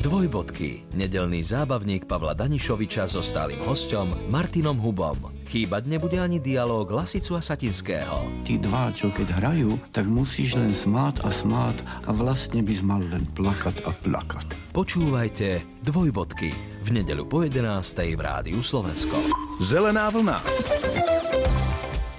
Dvojbodky. Nedelný zábavník Pavla Danišoviča so stálym hostom Martinom Hubom. Chýbať nebude ani dialog Lasicu a Satinského. Tí dva, čo keď hrajú, tak musíš len smát a smát a vlastne by mal len plakať a plakať. Počúvajte Dvojbodky v nedeľu po 11. v Rádiu Slovensko. Zelená vlna.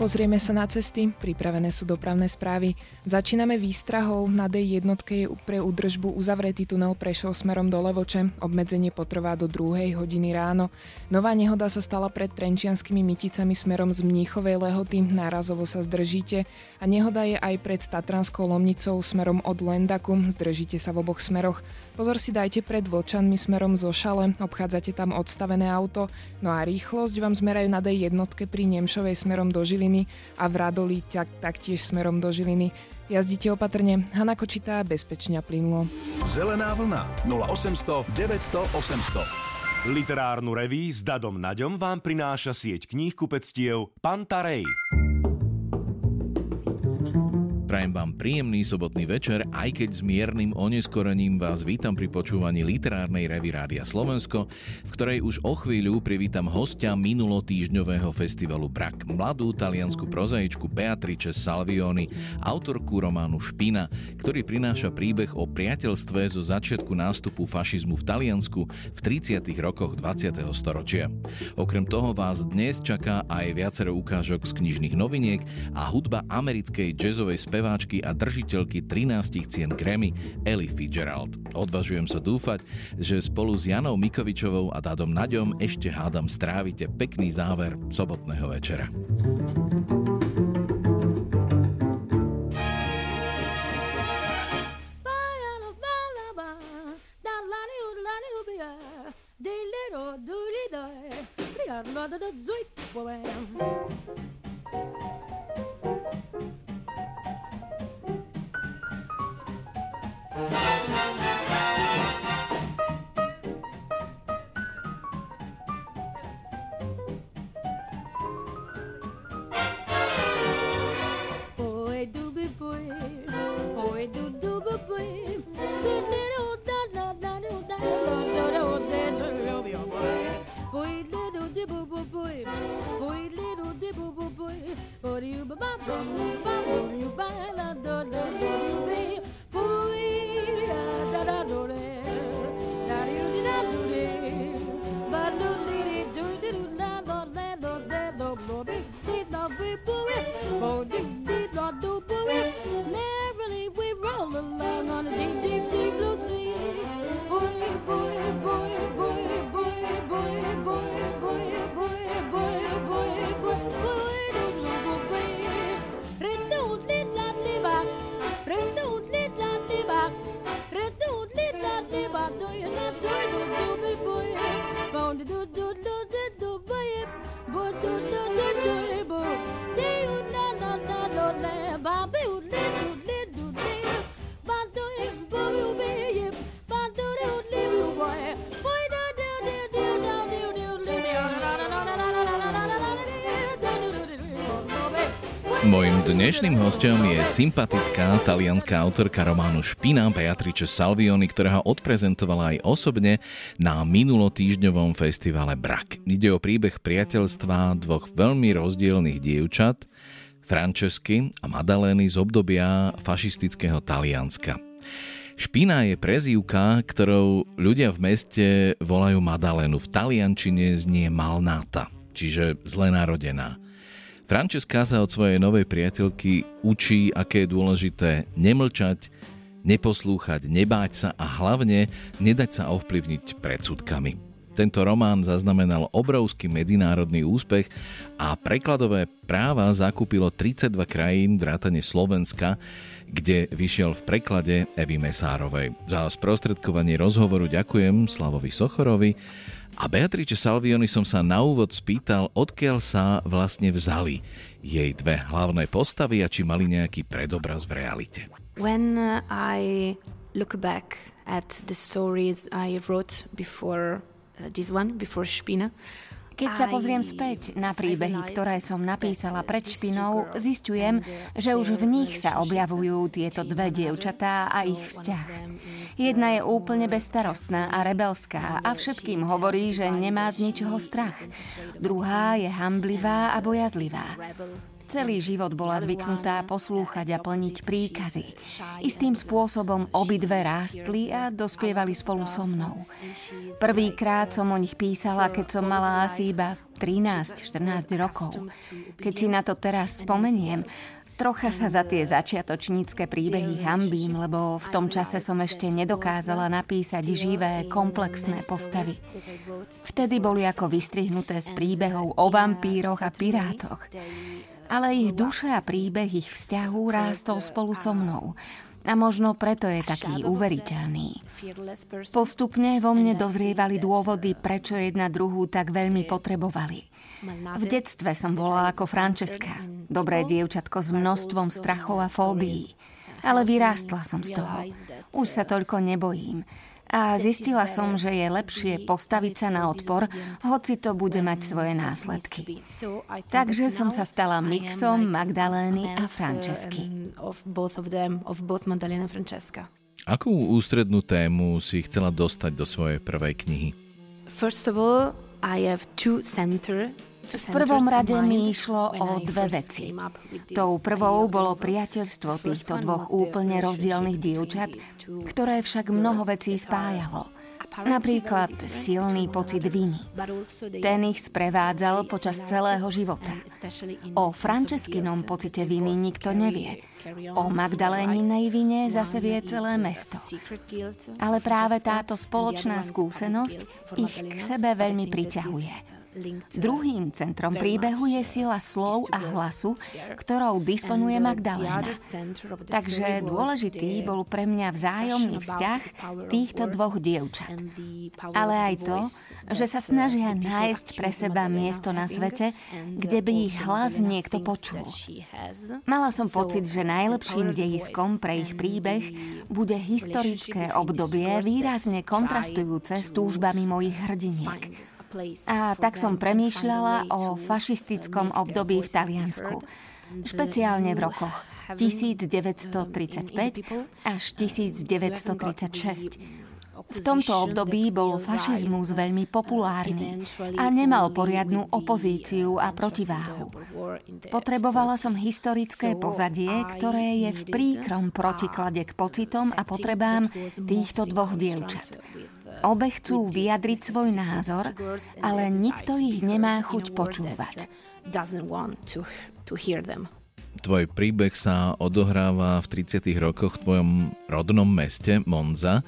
Pozrieme sa na cesty, pripravené sú dopravné správy. Začíname výstrahou, na D1 je pre údržbu uzavretý tunel prešiel smerom do Levoče, obmedzenie potrvá do 2. hodiny ráno. Nová nehoda sa stala pred Trenčianskými myticami smerom z Mníchovej lehoty, nárazovo sa zdržíte a nehoda je aj pred Tatranskou Lomnicou smerom od Lendaku, zdržíte sa v oboch smeroch. Pozor si dajte pred Vlčanmi smerom zo Šale, obchádzate tam odstavené auto, no a rýchlosť vám zmerajú na D1 pri Nemšovej smerom do Žiliny Žiliny a v Radoli tak, taktiež smerom do Žiliny. Jazdite opatrne. Hana Kočitá bezpečne plynulo. Zelená vlna 0800 900 800. Literárnu reví s Dadom Naďom vám prináša sieť kníh kupectiev Pantarej. Prajem vám príjemný sobotný večer, aj keď s miernym oneskorením vás vítam pri počúvaní literárnej revy Rádia Slovensko, v ktorej už o chvíľu privítam hostia minulotýžňového festivalu Brak, mladú taliansku prozaičku Beatrice Salvioni, autorku románu Špina, ktorý prináša príbeh o priateľstve zo začiatku nástupu fašizmu v Taliansku v 30. rokoch 20. storočia. Okrem toho vás dnes čaká aj viacero ukážok z knižných noviniek a hudba americkej jazzovej spev speváčky a držiteľky 13 cien Grammy Ellie Fitzgerald. Odvažujem sa dúfať, že spolu s Janou Mikovičovou a Dadom Naďom ešte hádam strávite pekný záver sobotného večera. Música dnešným hostom je sympatická talianská autorka románu Špina Beatrice Salvioni, ktorá ho odprezentovala aj osobne na minulotýždňovom festivale Brak. Ide o príbeh priateľstva dvoch veľmi rozdielných dievčat, Francesky a Madalény z obdobia fašistického Talianska. Špina je prezývka, ktorou ľudia v meste volajú Madalénu. V taliančine znie Malnáta, čiže zle narodená. Francesca sa od svojej novej priateľky učí, aké je dôležité nemlčať, neposlúchať, nebáť sa a hlavne nedať sa ovplyvniť predsudkami. Tento román zaznamenal obrovský medzinárodný úspech a prekladové práva zakúpilo 32 krajín vrátane Slovenska, kde vyšiel v preklade Evy Mesárovej. Za sprostredkovanie rozhovoru ďakujem Slavovi Sochorovi a Beatrice Salvioni som sa na úvod spýtal, odkiaľ sa vlastne vzali jej dve hlavné postavy a či mali nejaký predobraz v realite. When uh, I look back at the stories I wrote before uh, this one, before Špina, Keď sa pozriem späť na príbehy, ktoré som napísala pred špinou, zistujem, že už v nich sa objavujú tieto dve dievčatá a ich vzťah. Jedna je úplne bezstarostná a rebelská a všetkým hovorí, že nemá z ničoho strach. Druhá je hamblivá a bojazlivá. Celý život bola zvyknutá poslúchať a plniť príkazy. Istým spôsobom obidve rástli a dospievali spolu so mnou. Prvýkrát som o nich písala, keď som mala asi iba 13-14 rokov. Keď si na to teraz spomeniem, Trocha sa za tie začiatočnícke príbehy hambím, lebo v tom čase som ešte nedokázala napísať živé, komplexné postavy. Vtedy boli ako vystrihnuté z príbehov o vampíroch a pirátoch ale ich duša a príbeh ich vzťahu rástol spolu so mnou. A možno preto je taký uveriteľný. Postupne vo mne dozrievali dôvody, prečo jedna druhú tak veľmi potrebovali. V detstve som bola ako Francesca, dobré dievčatko s množstvom strachov a fóbií. Ale vyrástla som z toho. Už sa toľko nebojím a zistila som, že je lepšie postaviť sa na odpor, hoci to bude mať svoje následky. Takže som sa stala mixom Magdalény a Francesky. Akú ústrednú tému si chcela dostať do svojej prvej knihy? First of all, I have two center v prvom rade mi išlo o dve veci. Tou prvou bolo priateľstvo týchto dvoch úplne rozdielnych dievčat, ktoré však mnoho vecí spájalo. Napríklad silný pocit viny. Ten ich sprevádzal počas celého života. O Franceskinom pocite viny nikto nevie. O Magdaléninej vine zase vie celé mesto. Ale práve táto spoločná skúsenosť ich k sebe veľmi priťahuje. Druhým centrom príbehu je sila slov a hlasu, ktorou disponuje Magdaléna. Takže dôležitý bol pre mňa vzájomný vzťah týchto dvoch dievčat. Ale aj to, že sa snažia nájsť pre seba miesto na svete, kde by ich hlas niekto počul. Mala som pocit, že najlepším dejiskom pre ich príbeh bude historické obdobie výrazne kontrastujúce s túžbami mojich hrdiniek. A tak som premýšľala o fašistickom období v Taliansku, špeciálne v rokoch 1935 až 1936. V tomto období bol fašizmus veľmi populárny a nemal poriadnu opozíciu a protiváhu. Potrebovala som historické pozadie, ktoré je v príkrom protiklade k pocitom a potrebám týchto dvoch dievčat. Obe chcú vyjadriť svoj názor, ale nikto ich nemá chuť počúvať. Tvoj príbeh sa odohráva v 30. rokoch v tvojom rodnom meste Monza.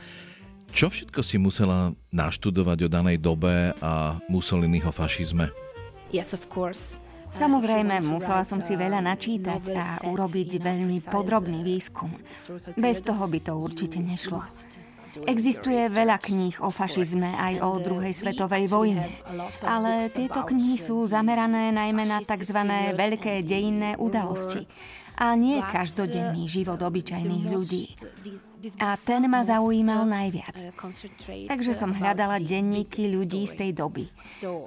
Čo všetko si musela naštudovať o danej dobe a Mussoliniho fašizme? Yes, of course. Samozrejme, musela som si veľa načítať a urobiť veľmi podrobný výskum. Bez toho by to určite nešlo. Existuje veľa kníh o fašizme aj o druhej svetovej vojne, ale tieto knihy sú zamerané najmä na tzv. veľké dejinné udalosti a nie každodenný život obyčajných ľudí. A ten ma zaujímal najviac. Takže som hľadala denníky ľudí z tej doby,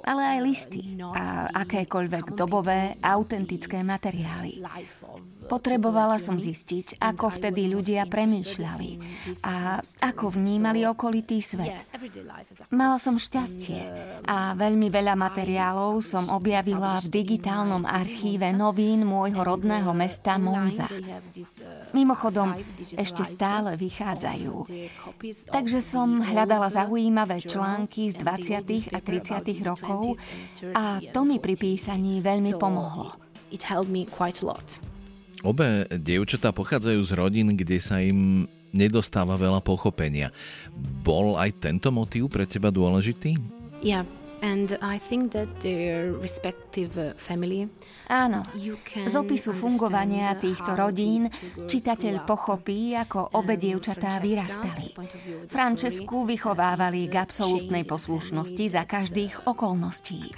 ale aj listy a akékoľvek dobové, autentické materiály. Potrebovala som zistiť, ako vtedy ľudia premýšľali a ako vnímali okolitý svet. Mala som šťastie a veľmi veľa materiálov som objavila v digitálnom archíve novín môjho rodného mesta Monza. Mimochodom, ešte stále vychádzajú. Takže som hľadala zaujímavé články z 20. a 30. rokov a to mi pri písaní veľmi pomohlo. It helped me quite a lot. Obe dievčatá pochádzajú z rodín, kde sa im nedostáva veľa pochopenia. Bol aj tento motív pre teba dôležitý? Ja. And I think that their respective uh, family Áno, z opisu fungovania týchto rodín čitateľ pochopí, ako obe dievčatá vyrastali. Francesku vychovávali k absolútnej poslušnosti za každých okolností.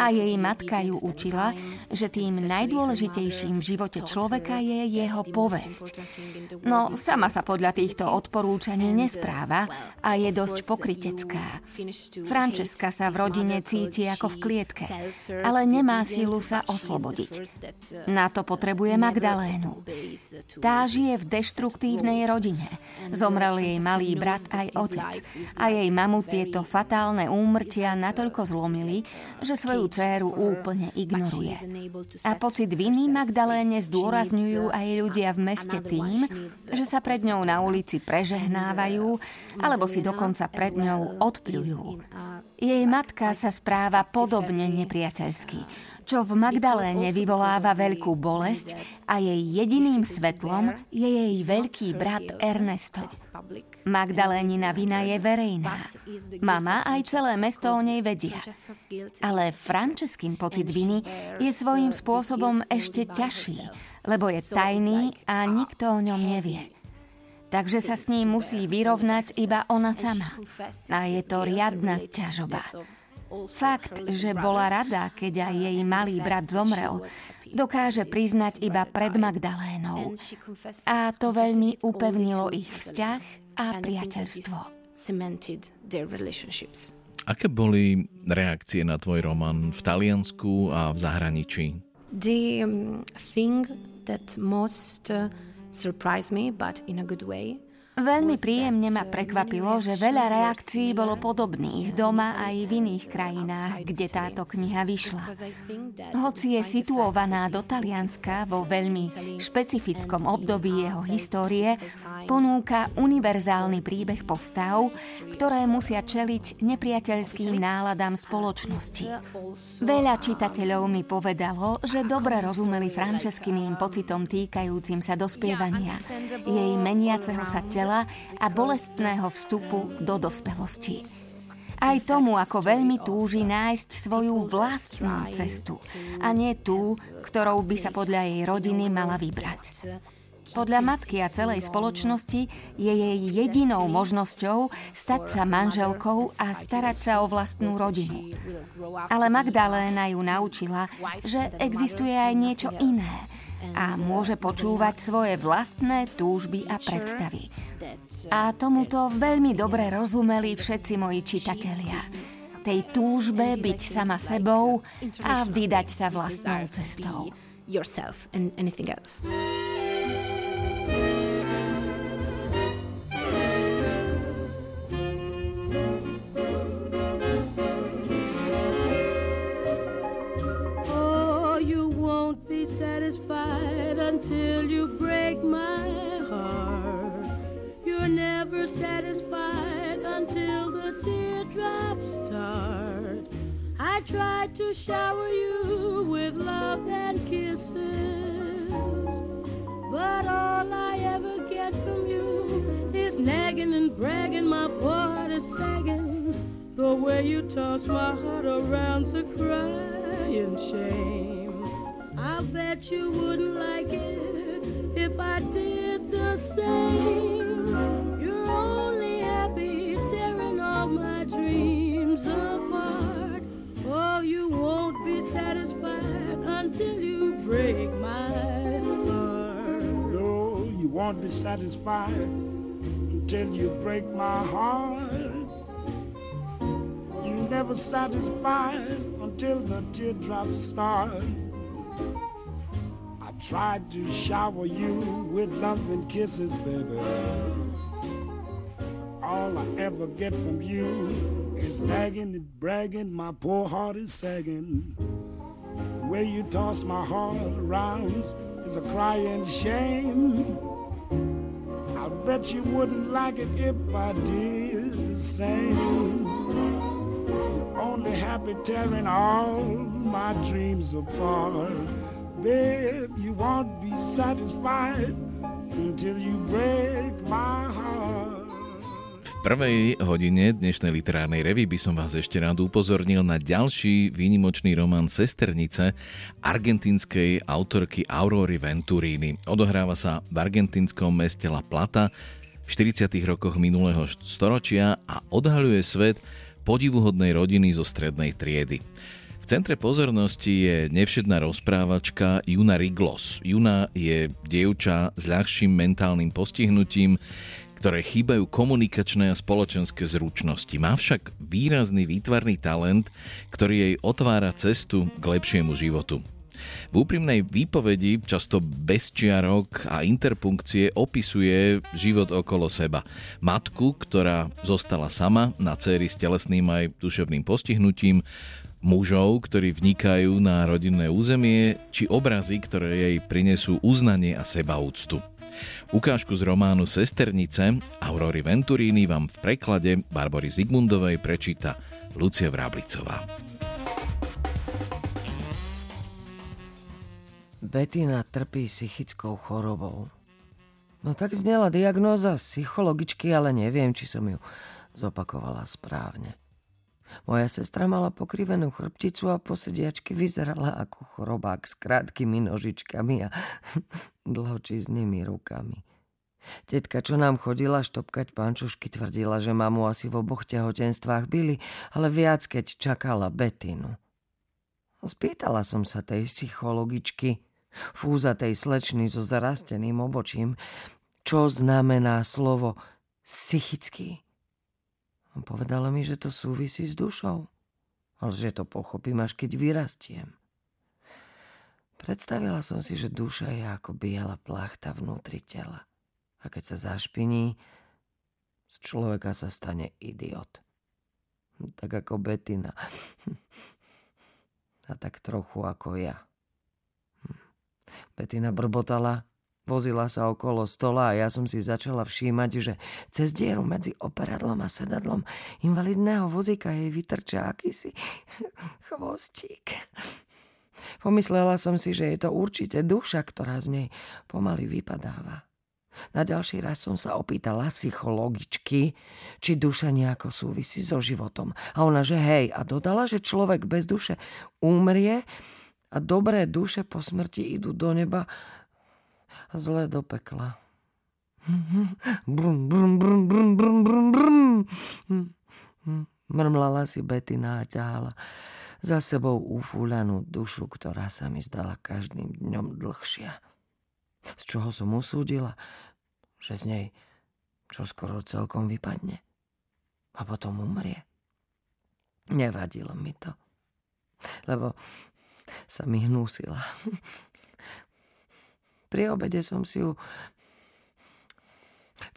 A jej matka ju učila, že tým najdôležitejším v živote človeka je jeho povesť. No, sama sa podľa týchto odporúčaní nespráva a je dosť pokritecká. Francesca sa v rodine rodine cíti ako v klietke, ale nemá sílu sa oslobodiť. Na to potrebuje Magdalénu. Tá žije v deštruktívnej rodine. Zomrel jej malý brat aj otec a jej mamu tieto fatálne úmrtia natoľko zlomili, že svoju dceru úplne ignoruje. A pocit viny Magdaléne zdôrazňujú aj ľudia v meste tým, že sa pred ňou na ulici prežehnávajú alebo si dokonca pred ňou odpľujú. Jej matka sa správa podobne nepriateľsky, čo v Magdaléne vyvoláva veľkú bolesť a jej jediným svetlom je jej veľký brat Ernesto. Magdalénina vina je verejná. Mama aj celé mesto o nej vedia. Ale Franceskin pocit viny je svojím spôsobom ešte ťažší, lebo je tajný a nikto o ňom nevie takže sa s ním musí vyrovnať iba ona sama. A je to riadna ťažoba. Fakt, že bola rada, keď aj jej malý brat zomrel, dokáže priznať iba pred Magdalénou. A to veľmi upevnilo ich vzťah a priateľstvo. Aké boli reakcie na tvoj román v Taliansku a v zahraničí? The um, thing that most uh, surprised me, but in a good way. Veľmi príjemne ma prekvapilo, že veľa reakcií bolo podobných doma aj v iných krajinách, kde táto kniha vyšla. Hoci je situovaná do Talianska vo veľmi špecifickom období jeho histórie, ponúka univerzálny príbeh postav, ktoré musia čeliť nepriateľským náladám spoločnosti. Veľa čitateľov mi povedalo, že dobre rozumeli Franceskyným pocitom týkajúcim sa dospievania, jej meniaceho sa tela tela a bolestného vstupu do dospelosti. Aj tomu, ako veľmi túži nájsť svoju vlastnú cestu a nie tú, ktorou by sa podľa jej rodiny mala vybrať. Podľa matky a celej spoločnosti je jej jedinou možnosťou stať sa manželkou a starať sa o vlastnú rodinu. Ale Magdaléna ju naučila, že existuje aj niečo iné a môže počúvať svoje vlastné túžby a predstavy. A tomuto veľmi dobre rozumeli všetci moji čitatelia. Tej túžbe byť sama sebou a vydať sa vlastnou cestou. Yourself and anything else. Satisfied until you break my heart. You're never satisfied until the teardrops start. I tried to shower you with love and kisses, but all I ever get from you is nagging and bragging. My heart is sagging. The way you toss my heart around's a crying shame. I bet you wouldn't like it if I did the same. You're only happy tearing all my dreams apart. Oh, you won't be satisfied until you break my heart. No, you won't be satisfied until you break my heart. You never satisfied until the teardrops start. Tried to shower you with love and kisses, baby. All I ever get from you is nagging and bragging. My poor heart is sagging. The way you toss my heart around is a crying shame. I bet you wouldn't like it if I did the same. You're only happy tearing all my dreams apart. Babe, you won't be satisfied until you break my heart. Prvej hodine dnešnej literárnej revy by som vás ešte rád upozornil na ďalší výnimočný román Sesternice argentínskej autorky Aurory Venturini. Odohráva sa v argentínskom meste La Plata v 40. rokoch minulého storočia a odhaľuje svet podivuhodnej rodiny zo strednej triedy centre pozornosti je nevšedná rozprávačka Juna Riglos. Juna je dievča s ľahším mentálnym postihnutím, ktoré chýbajú komunikačné a spoločenské zručnosti. Má však výrazný výtvarný talent, ktorý jej otvára cestu k lepšiemu životu. V úprimnej výpovedi, často bez čiarok a interpunkcie, opisuje život okolo seba. Matku, ktorá zostala sama na céry s telesným aj duševným postihnutím, mužov, ktorí vnikajú na rodinné územie, či obrazy, ktoré jej prinesú uznanie a sebaúctu. Ukážku z románu Sesternice Aurory Venturini vám v preklade Barbory Zigmundovej prečíta Lucia Vráblicová. Betina trpí psychickou chorobou. No tak znela diagnóza psychologičky, ale neviem, či som ju zopakovala správne. Moja sestra mala pokrivenú chrbticu a posediačky vyzerala ako chorobák s krátkými nožičkami a dlhočiznými rukami. Tetka, čo nám chodila štopkať pančušky, tvrdila, že mamu asi v oboch tehotenstvách byli, ale viac, keď čakala Betinu. Spýtala som sa tej psychologičky, fúzatej slečny so zarasteným obočím, čo znamená slovo psychický. Povedala mi, že to súvisí s dušou, ale že to pochopím až keď vyrastiem. Predstavila som si, že duša je ako biela plachta vnútri tela. A keď sa zašpiní, z človeka sa stane idiot. Tak ako Betina. A tak trochu ako ja. Betina brbotala, Vozila sa okolo stola a ja som si začala všímať, že cez dieru medzi operadlom a sedadlom invalidného vozíka jej vytrča akýsi chvostík. Pomyslela som si, že je to určite duša, ktorá z nej pomaly vypadáva. Na ďalší raz som sa opýtala psychologičky, či duša nejako súvisí so životom. A ona, že hej, a dodala, že človek bez duše umrie a dobré duše po smrti idú do neba zle do pekla. Brum, brum, brum, brum, brum, brum, brum. Mrmlala si Betina a ťahala za sebou ufúľanú dušu, ktorá sa mi zdala každým dňom dlhšia. Z čoho som usúdila, že z nej čo skoro celkom vypadne a potom umrie. Nevadilo mi to, lebo sa mi hnúsila. Pri obede som si ju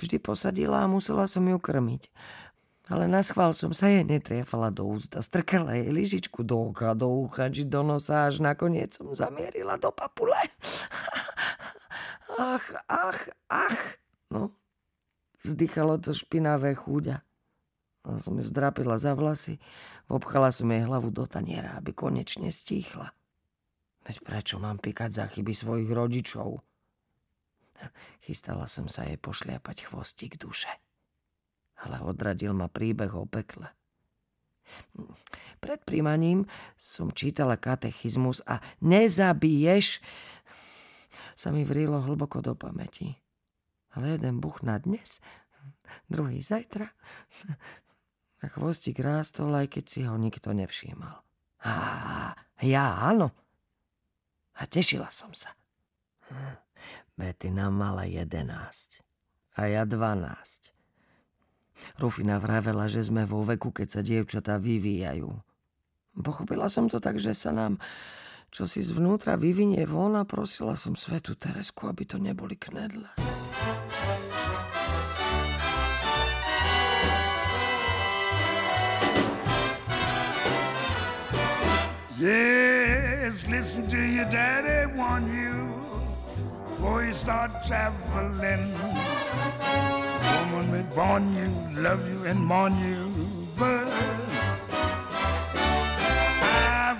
vždy posadila a musela som ju krmiť. Ale na schvál som sa jej netriefala do ústa. Strkala jej lyžičku do oka, do ucha, či do nosa, až nakoniec som zamierila do papule. Ach, ach, ach. No, vzdychalo to špinavé chúďa. A som ju zdrapila za vlasy, obchala som jej hlavu do taniera, aby konečne stíchla. Veď prečo mám pikať za chyby svojich rodičov? Chystala som sa jej pošliapať chvostík duše. Ale odradil ma príbeh o pekle. Pred príjmaním som čítala katechizmus a nezabiješ sa mi vrilo hlboko do pamäti. Ale jeden buch na dnes, druhý zajtra. A chvostík rástol, aj keď si ho nikto nevšímal. A ja áno, a tešila som sa. Betina mala jedenásť a ja dvanásť. Rufina vravela, že sme vo veku, keď sa dievčatá vyvíjajú. Pochopila som to tak, že sa nám čo si zvnútra vyvinie von a prosila som svetu Teresku, aby to neboli knedle. Listen to your daddy warn you before you start traveling. Woman may born you, love you, and mourn you, but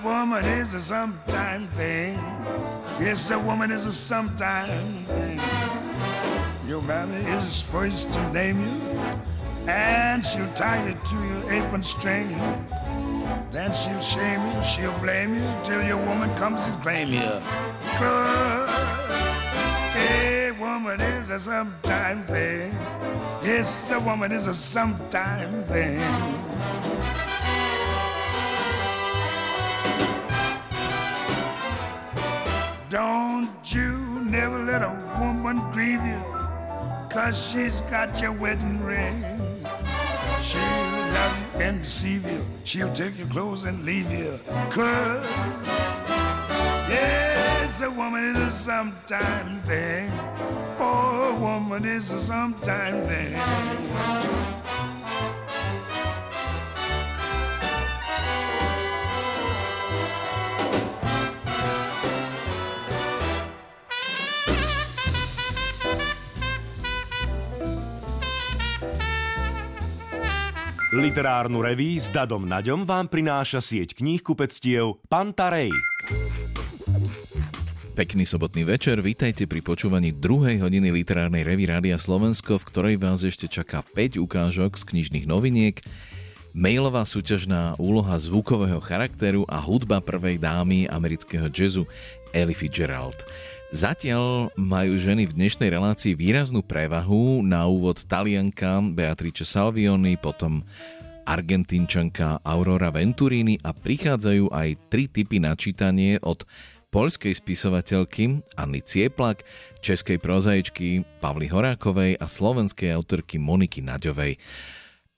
woman is a sometime thing. Yes, a woman is a sometime thing. Your mammy is first to name you, and she'll tie you to your apron string. Then she'll shame you, she'll blame you till your woman comes and claim you. Cause a woman is a sometime thing. Yes, a woman is a sometime thing. Don't you never let a woman grieve you. cause she's got your wedding ring. She'll love you and deceive you. She'll take your clothes and leave you. Cause, yes, a woman is a sometime thing. Oh, a woman is a sometime thing. Literárnu reví s Dadom Naďom vám prináša sieť kníh kupectiev Pantarej. Pekný sobotný večer, vítajte pri počúvaní druhej hodiny literárnej revy Rádia Slovensko, v ktorej vás ešte čaká 5 ukážok z knižných noviniek, mailová súťažná úloha zvukového charakteru a hudba prvej dámy amerického jazzu Ellie Fitzgerald. Zatiaľ majú ženy v dnešnej relácii výraznú prevahu. Na úvod talianka Beatrice Salvioni, potom argentínčanka Aurora Venturini a prichádzajú aj tri typy na čítanie od poľskej spisovateľky Anny Cieplak, českej prozaičky Pavly Horákovej a slovenskej autorky Moniky Naďovej.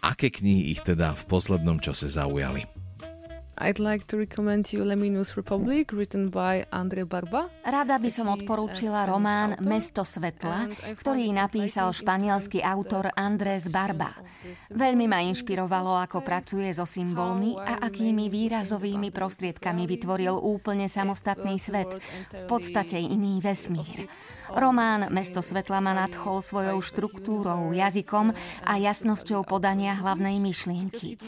Aké knihy ich teda v poslednom čase zaujali? I'd like to recommend you Leminus Republic, written by Andre Barba. Rada by som odporúčila román Mesto svetla, ktorý napísal španielský autor Andrés Barba. Veľmi ma inšpirovalo, ako pracuje so symbolmi a akými výrazovými prostriedkami vytvoril úplne samostatný svet, v podstate iný vesmír. Román Mesto svetla ma nadchol svojou štruktúrou, jazykom a jasnosťou podania hlavnej myšlienky.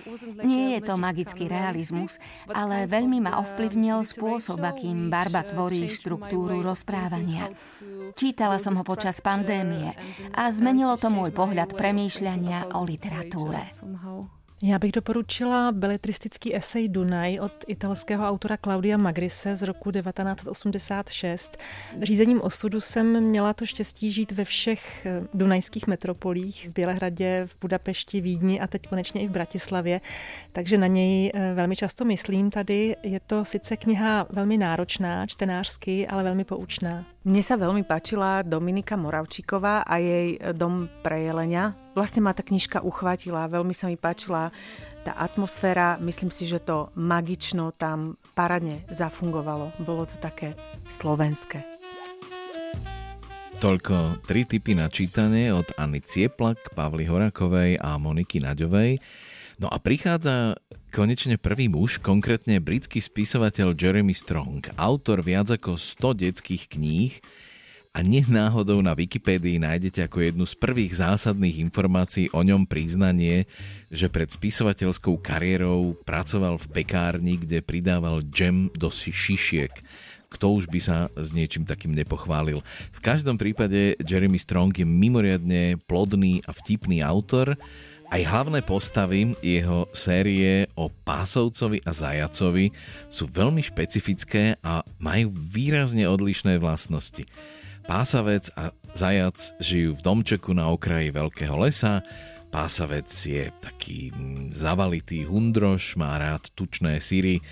Nie je to magický realizmus, ale veľmi ma ovplyvnil spôsob, akým Barba tvorí štruktúru rozprávania. Čítala som ho počas pandémie a zmenilo to môj pohľad premýšľania o literatúre. Já bych doporučila beletristický esej Dunaj od italského autora Claudia Magrise z roku 1986. Řízením osudu jsem měla to štěstí žít ve všech eh, dunajských metropolích, v Bělehradě, v Budapešti, Vídni a teď konečně i v Bratislavě, takže na něj eh, velmi často myslím tady. Je to sice kniha velmi náročná, čtenářsky, ale velmi poučná. Mne sa veľmi páčila Dominika Moravčíková a jej Dom pre jelenia. Vlastne ma tá knižka uchvátila, veľmi sa mi páčila tá atmosféra, myslím si, že to magično tam paradne zafungovalo. Bolo to také slovenské. Toľko tri typy na čítanie od Anny Cieplak, Pavly Horakovej a Moniky Naďovej. No a prichádza konečne prvý muž, konkrétne britský spisovateľ Jeremy Strong, autor viac ako 100 detských kníh a nenáhodou na Wikipédii nájdete ako jednu z prvých zásadných informácií o ňom priznanie, že pred spisovateľskou kariérou pracoval v pekárni, kde pridával džem do šišiek. Kto už by sa s niečím takým nepochválil. V každom prípade Jeremy Strong je mimoriadne plodný a vtipný autor, aj hlavné postavy jeho série o pásovcovi a zajacovi sú veľmi špecifické a majú výrazne odlišné vlastnosti. Pásavec a zajac žijú v domčeku na okraji veľkého lesa, Pásavec je taký mm, zavalitý hundroš, má rád tučné syry,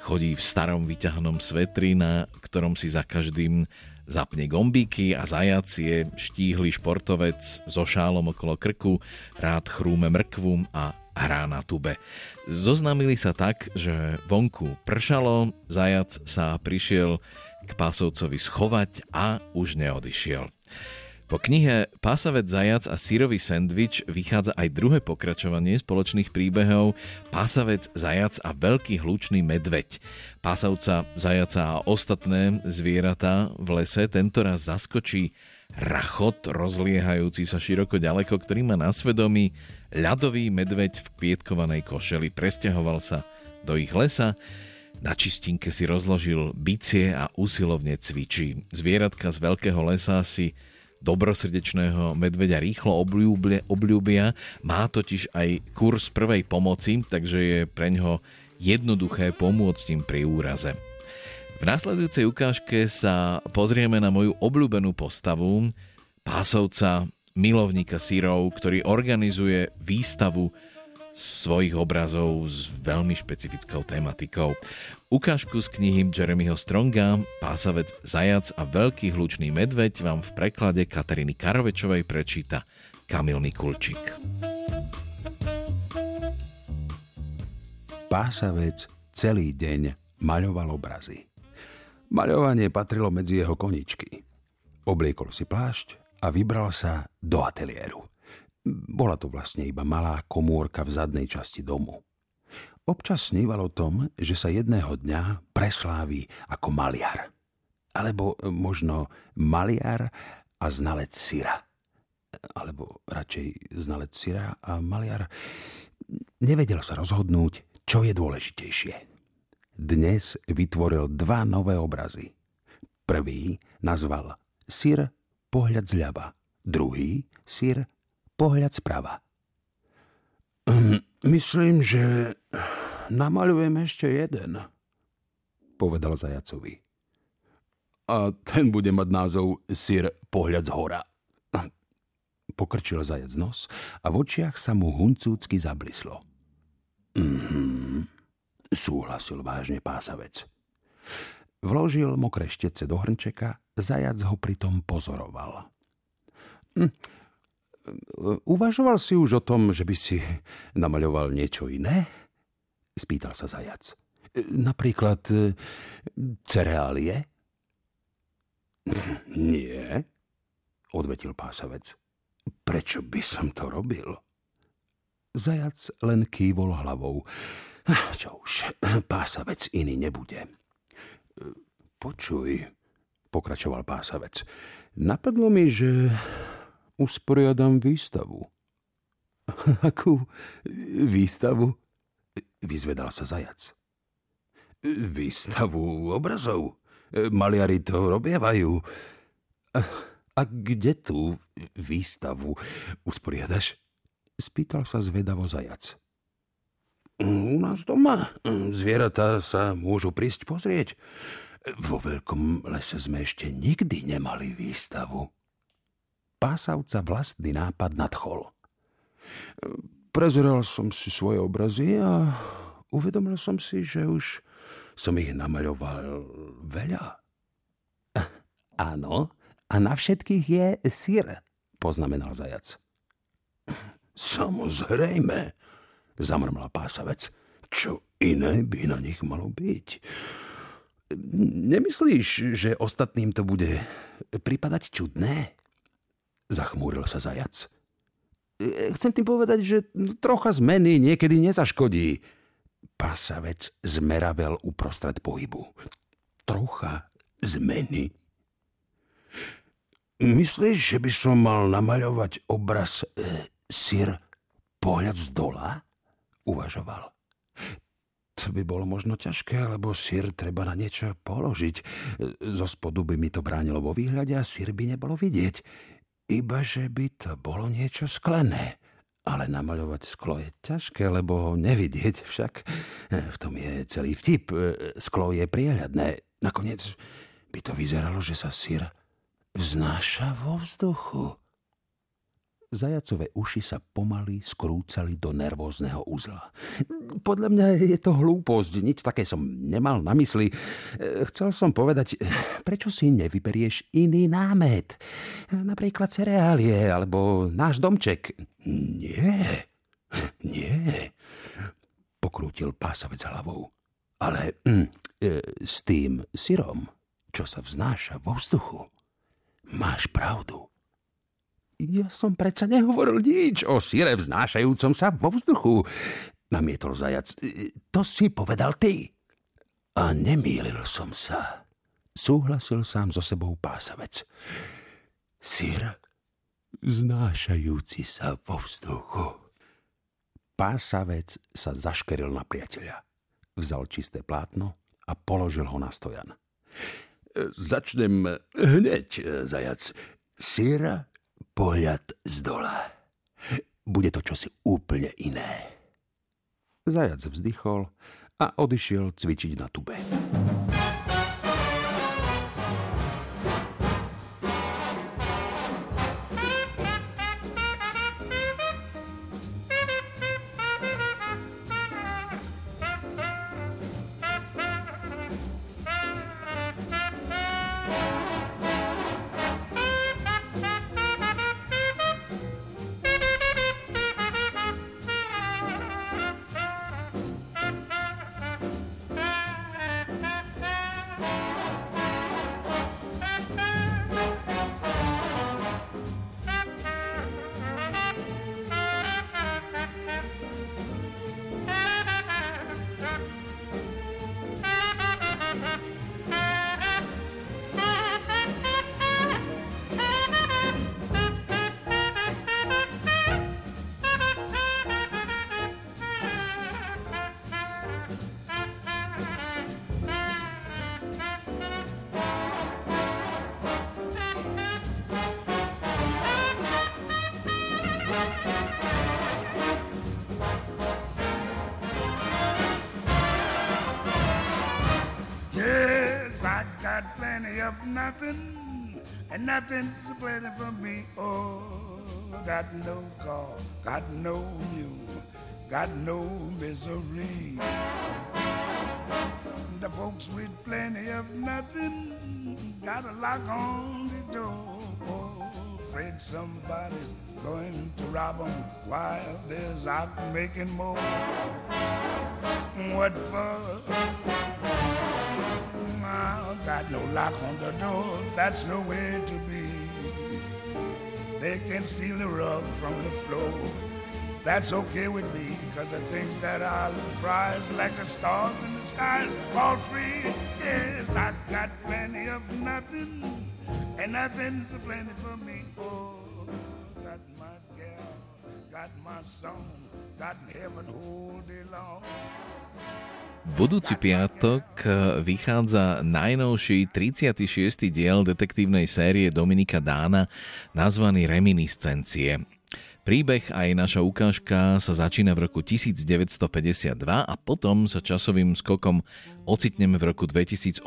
chodí v starom vyťahnom svetri, na ktorom si za každým zapne gombíky a zajac je štíhly športovec so šálom okolo krku, rád chrúme mrkvu a hrá na tube. Zoznámili sa tak, že vonku pršalo, zajac sa prišiel k pásovcovi schovať a už neodišiel. Po knihe Pásavec zajac a sírový sendvič vychádza aj druhé pokračovanie spoločných príbehov Pásavec zajac a veľký hlučný medveď. Pásavca zajaca a ostatné zvieratá v lese tentoraz zaskočí rachot rozliehajúci sa široko ďaleko, ktorý má na svedomí ľadový medveď v kvietkovanej košeli. Presťahoval sa do ich lesa, na čistinke si rozložil bicie a usilovne cvičí. Zvieratka z veľkého lesa si dobrosrdečného medveďa rýchlo obľúbia. Má totiž aj kurz prvej pomoci, takže je pre ňoho jednoduché pomôcť im pri úraze. V následujúcej ukážke sa pozrieme na moju obľúbenú postavu, pásovca, milovníka sírov, ktorý organizuje výstavu svojich obrazov s veľmi špecifickou tematikou. Ukážku z knihy Jeremyho Stronga Pásavec, zajac a veľký hlučný medveď vám v preklade Kateriny Karovečovej prečíta Kamil Mikulčík. Pásavec celý deň maľoval obrazy. Maľovanie patrilo medzi jeho koničky. Obliekol si plášť a vybral sa do ateliéru. Bola to vlastne iba malá komórka v zadnej časti domu. Občas sníval o tom, že sa jedného dňa presláví ako maliar. Alebo možno maliar a znalec syra. Alebo radšej znalec syra a maliar. Nevedel sa rozhodnúť, čo je dôležitejšie. Dnes vytvoril dva nové obrazy. Prvý nazval Syr pohľad zľava, druhý Syr pohľad sprava. Myslím, že namaľujem ešte jeden, povedal zajacovi. A ten bude mať názov Sir pohľad z hora. Pokrčil zajac nos a v očiach sa mu huncúcky zablislo. Mhm, súhlasil vážne pásavec. Vložil mokré štece do hrnčeka, zajac ho pritom pozoroval. Hm, Uvažoval si už o tom, že by si namaľoval niečo iné? Spýtal sa zajac. Napríklad e, cereálie? Nie, odvetil pásavec. Prečo by som to robil? Zajac len kývol hlavou. Čo už, pásavec iný nebude. Počuj, pokračoval pásavec. Napadlo mi, že usporiadam výstavu. Akú výstavu? Vyzvedal sa zajac. Výstavu obrazov. Maliari to robievajú. A, a kde tú výstavu usporiadaš? Spýtal sa zvedavo zajac. U nás doma. Zvieratá sa môžu prísť pozrieť. Vo veľkom lese sme ešte nikdy nemali výstavu pásavca vlastný nápad nadchol. Prezeral som si svoje obrazy a uvedomil som si, že už som ich namaľoval veľa. Áno, a na všetkých je sír, poznamenal zajac. Samozrejme, zamrmla pásavec. Čo iné by na nich malo byť? Nemyslíš, že ostatným to bude pripadať čudné? Zachmúril sa zajac. E, chcem tým povedať, že trocha zmeny niekedy nezaškodí. Pasavec zmeravel uprostred pohybu. Trocha zmeny? Myslíš, že by som mal namaľovať obraz e, sír pohľad z dola? Uvažoval. To by bolo možno ťažké, lebo sír treba na niečo položiť. E, zo spodu by mi to bránilo vo výhľade a sír by nebolo vidieť. Iba, že by to bolo niečo sklené. Ale namaľovať sklo je ťažké, lebo ho nevidieť však. V tom je celý vtip. Sklo je priehľadné. Nakoniec by to vyzeralo, že sa sír vznáša vo vzduchu. Zajacové uši sa pomaly skrúcali do nervózneho uzla. Podľa mňa je to hlúposť, nič také som nemal na mysli. Chcel som povedať, prečo si nevyberieš iný námet? Napríklad cereálie, alebo náš domček. Nie, nie, pokrútil pásavec hlavou. Ale mm, e, s tým syrom, čo sa vznáša vo vzduchu, máš pravdu. Ja som predsa nehovoril nič o síre vznášajúcom sa vo vzduchu, namietol zajac. To si povedal ty. A nemýlil som sa. Súhlasil sám so sebou pásavec. Sír vznášajúci sa vo vzduchu. Pásavec sa zaškeril na priateľa. Vzal čisté plátno a položil ho na stojan. Začnem hneď, zajac. Síra pohľad z dola. Bude to čosi úplne iné. Zajac vzdychol a odišiel cvičiť na tube. Nothing, and nothing's plenty for me. Oh, got no car, got no mule, got no misery. The folks with plenty of nothing got a lock on the door. Oh, afraid somebody's going to rob them while there's out making more. What for? Got no lock on the door, that's no way to be. They can steal the rug from the floor. That's okay with me, cause the things that I prize, like the stars in the skies, all free. Yes, I got plenty of nothing, and nothing's a plenty for me. Oh, got my gal, got my song, got heaven all day long. Budúci piatok vychádza najnovší 36. diel detektívnej série Dominika Dána nazvaný Reminiscencie. Príbeh aj naša ukážka sa začína v roku 1952 a potom sa časovým skokom ocitneme v roku 2008,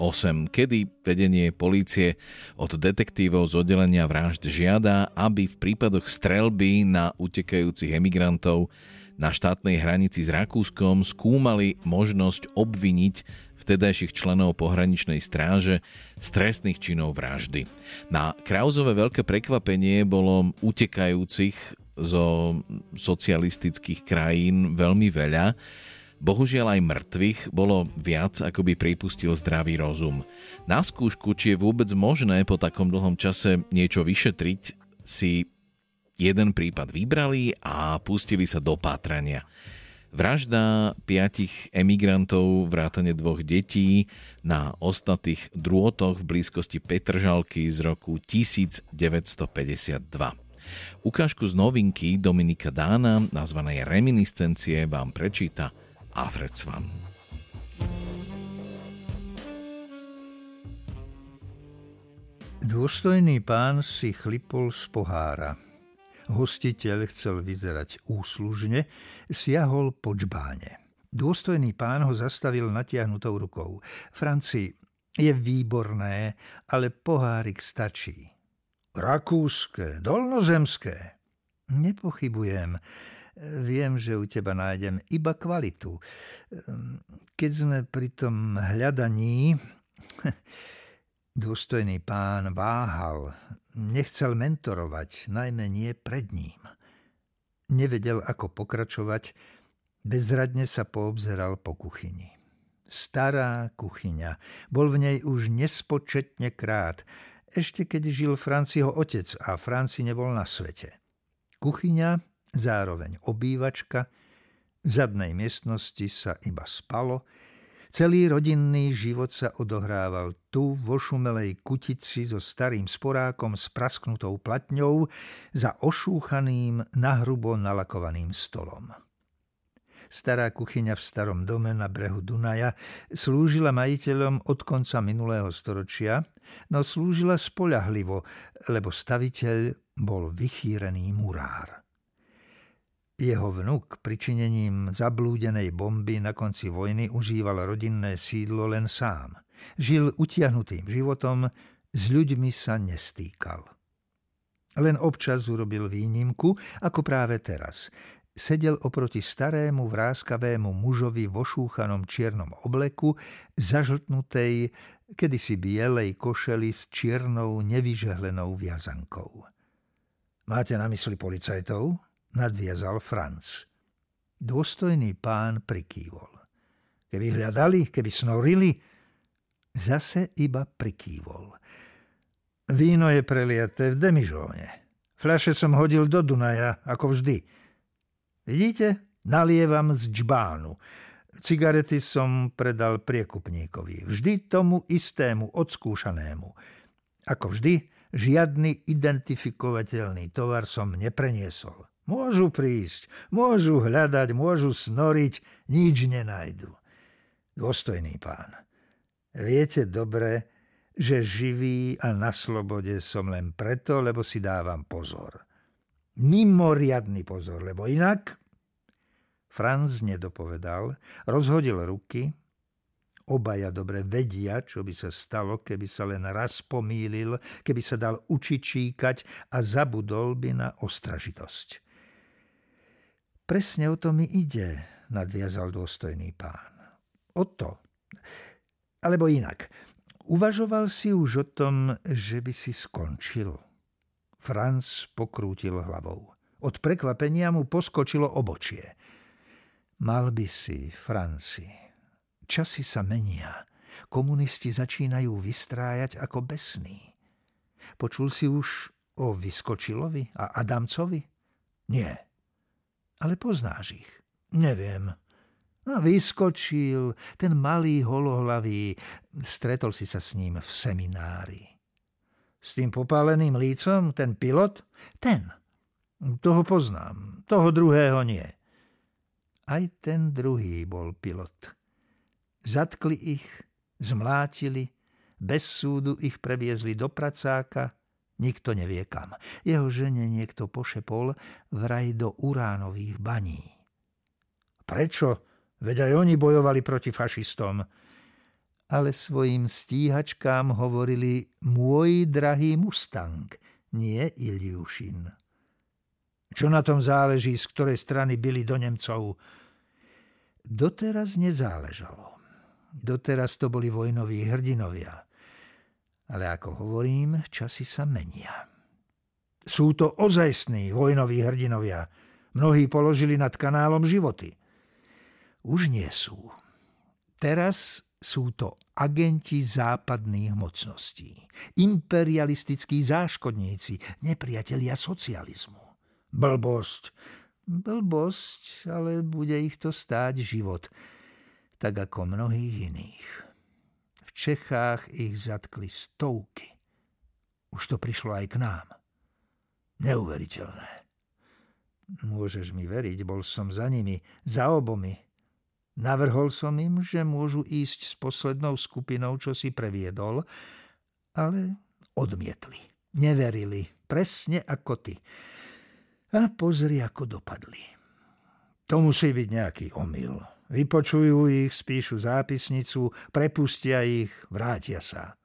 kedy vedenie polície od detektívov z oddelenia vražd žiada, aby v prípadoch strelby na utekajúcich emigrantov na štátnej hranici s Rakúskom skúmali možnosť obviniť vtedajších členov pohraničnej stráže z trestných činov vraždy. Na Krauzové veľké prekvapenie bolo utekajúcich zo socialistických krajín veľmi veľa. Bohužiaľ aj mŕtvych bolo viac, ako by pripustil zdravý rozum. Na skúšku, či je vôbec možné po takom dlhom čase niečo vyšetriť, si jeden prípad vybrali a pustili sa do pátrania. Vražda piatich emigrantov, vrátane dvoch detí na ostatných drôtoch v blízkosti Petržalky z roku 1952. Ukážku z novinky Dominika Dána, nazvanej Reminiscencie, vám prečíta Alfred Svan. Dôstojný pán si chlipol z pohára. Hostiteľ chcel vyzerať úslužne, siahol po čbáne. Dôstojný pán ho zastavil natiahnutou rukou. Franci, je výborné, ale pohárik stačí. Rakúske, dolnozemské. Nepochybujem. Viem, že u teba nájdem iba kvalitu. Keď sme pri tom hľadaní... Dôstojný pán váhal. Nechcel mentorovať, najmä nie pred ním. Nevedel, ako pokračovať, bezradne sa poobzeral po kuchyni. Stará kuchyňa. Bol v nej už nespočetne krát ešte keď žil Franciho otec a Franci nebol na svete. Kuchyňa, zároveň obývačka, v zadnej miestnosti sa iba spalo, celý rodinný život sa odohrával tu vo šumelej kutici so starým sporákom s prasknutou platňou za ošúchaným, nahrubo nalakovaným stolom. Stará kuchyňa v starom dome na brehu Dunaja slúžila majiteľom od konca minulého storočia, no slúžila spoľahlivo, lebo staviteľ bol vychýrený murár. Jeho vnuk pričinením zablúdenej bomby na konci vojny užíval rodinné sídlo len sám. Žil utiahnutým životom, s ľuďmi sa nestýkal. Len občas urobil výnimku, ako práve teraz sedel oproti starému vráskavému mužovi v ošúchanom čiernom obleku, zažltnutej, kedysi bielej košeli s čiernou nevyžehlenou viazankou. Máte na mysli policajtov? Nadviazal Franc. Dôstojný pán prikývol. Keby hľadali, keby snorili, zase iba prikývol. Víno je preliaté v demižóne. Fľaše som hodil do Dunaja, ako vždy – Vidíte? Nalievam z džbánu. Cigarety som predal priekupníkovi. Vždy tomu istému, odskúšanému. Ako vždy, žiadny identifikovateľný tovar som nepreniesol. Môžu prísť, môžu hľadať, môžu snoriť, nič nenajdu. Dôstojný pán, viete dobre, že živý a na slobode som len preto, lebo si dávam pozor mimoriadný pozor, lebo inak... Franz nedopovedal, rozhodil ruky, Obaja dobre vedia, čo by sa stalo, keby sa len raz pomýlil, keby sa dal učičíkať a zabudol by na ostražitosť. Presne o to mi ide, nadviazal dôstojný pán. O to. Alebo inak. Uvažoval si už o tom, že by si skončil. Franz pokrútil hlavou. Od prekvapenia mu poskočilo obočie. Mal by si, Franci, Časy sa menia. Komunisti začínajú vystrájať ako besní. Počul si už o Vyskočilovi a Adamcovi? Nie. Ale poznáš ich? Neviem. A vyskočil, ten malý holohlavý, stretol si sa s ním v seminári. S tým popáleným lícom, ten pilot? Ten. Toho poznám, toho druhého nie. Aj ten druhý bol pilot. Zatkli ich, zmlátili, bez súdu ich previezli do pracáka, nikto nevie kam. Jeho žene niekto pošepol vraj do uránových baní. Prečo? Veď aj oni bojovali proti fašistom. Ale svojim stíhačkám hovorili môj drahý Mustang, nie Iliušin. Čo na tom záleží, z ktorej strany byli do Nemcov? Doteraz nezáležalo. Doteraz to boli vojnoví hrdinovia. Ale ako hovorím, časy sa menia. Sú to ozajstní vojnoví hrdinovia. Mnohí položili nad kanálom životy. Už nie sú. Teraz sú to agenti západných mocností, imperialistickí záškodníci, nepriatelia socializmu. Blbosť. Blbosť, ale bude ich to stáť život tak ako mnohých iných. V Čechách ich zatkli stovky. Už to prišlo aj k nám. Neuveriteľné. Môžeš mi veriť, bol som za nimi, za obomi. Navrhol som im, že môžu ísť s poslednou skupinou, čo si previedol, ale odmietli. Neverili, presne ako ty. A pozri, ako dopadli. To musí byť nejaký omyl. Vypočujú ich, spíšu zápisnicu, prepustia ich, vrátia sa.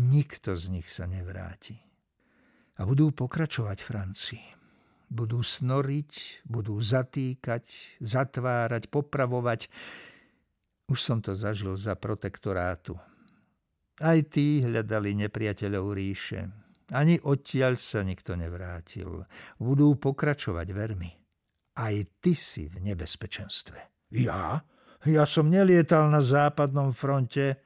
Nikto z nich sa nevráti. A budú pokračovať Francii. Budú snoriť, budú zatýkať, zatvárať, popravovať. Už som to zažil za protektorátu. Aj tí hľadali nepriateľov ríše. Ani odtiaľ sa nikto nevrátil. Budú pokračovať vermi aj ty si v nebezpečenstve. Ja? Ja som nelietal na západnom fronte.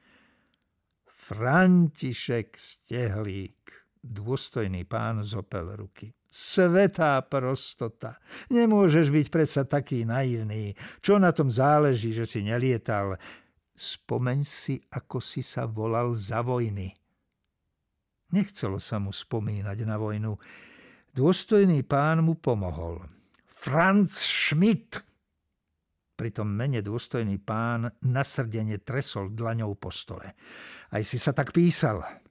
František Stehlík, dôstojný pán zopel ruky. Svetá prostota. Nemôžeš byť predsa taký naivný. Čo na tom záleží, že si nelietal? Spomeň si, ako si sa volal za vojny. Nechcelo sa mu spomínať na vojnu. Dôstojný pán mu pomohol. Franz Schmidt. Pri tom mene dôstojný pán nasrdene tresol dlaňou po stole. Aj si sa tak písal.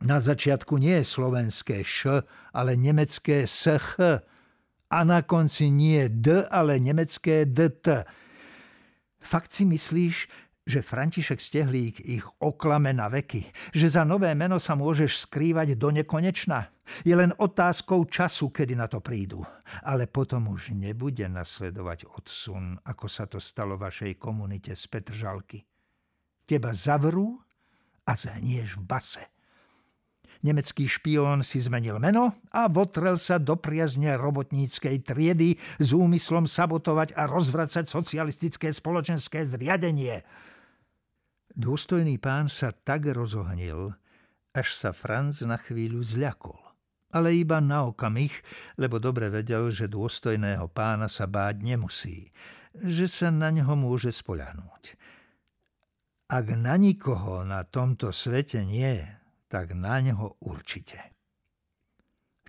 Na začiatku nie je slovenské š, ale nemecké sh. A na konci nie d, ale nemecké dt. Fakt si myslíš, že František Stehlík ich oklame na veky, že za nové meno sa môžeš skrývať do nekonečna. Je len otázkou času, kedy na to prídu. Ale potom už nebude nasledovať odsun, ako sa to stalo vašej komunite z Petržalky. Teba zavrú a zahnieš v base. Nemecký špión si zmenil meno a votrel sa do priazne robotníckej triedy s úmyslom sabotovať a rozvracať socialistické spoločenské zriadenie. Dôstojný pán sa tak rozohnil, až sa Franz na chvíľu zľakol. Ale iba na okamih, lebo dobre vedel, že dôstojného pána sa báť nemusí, že sa na ňo môže spoľahnúť. Ak na nikoho na tomto svete nie, tak na ňo určite.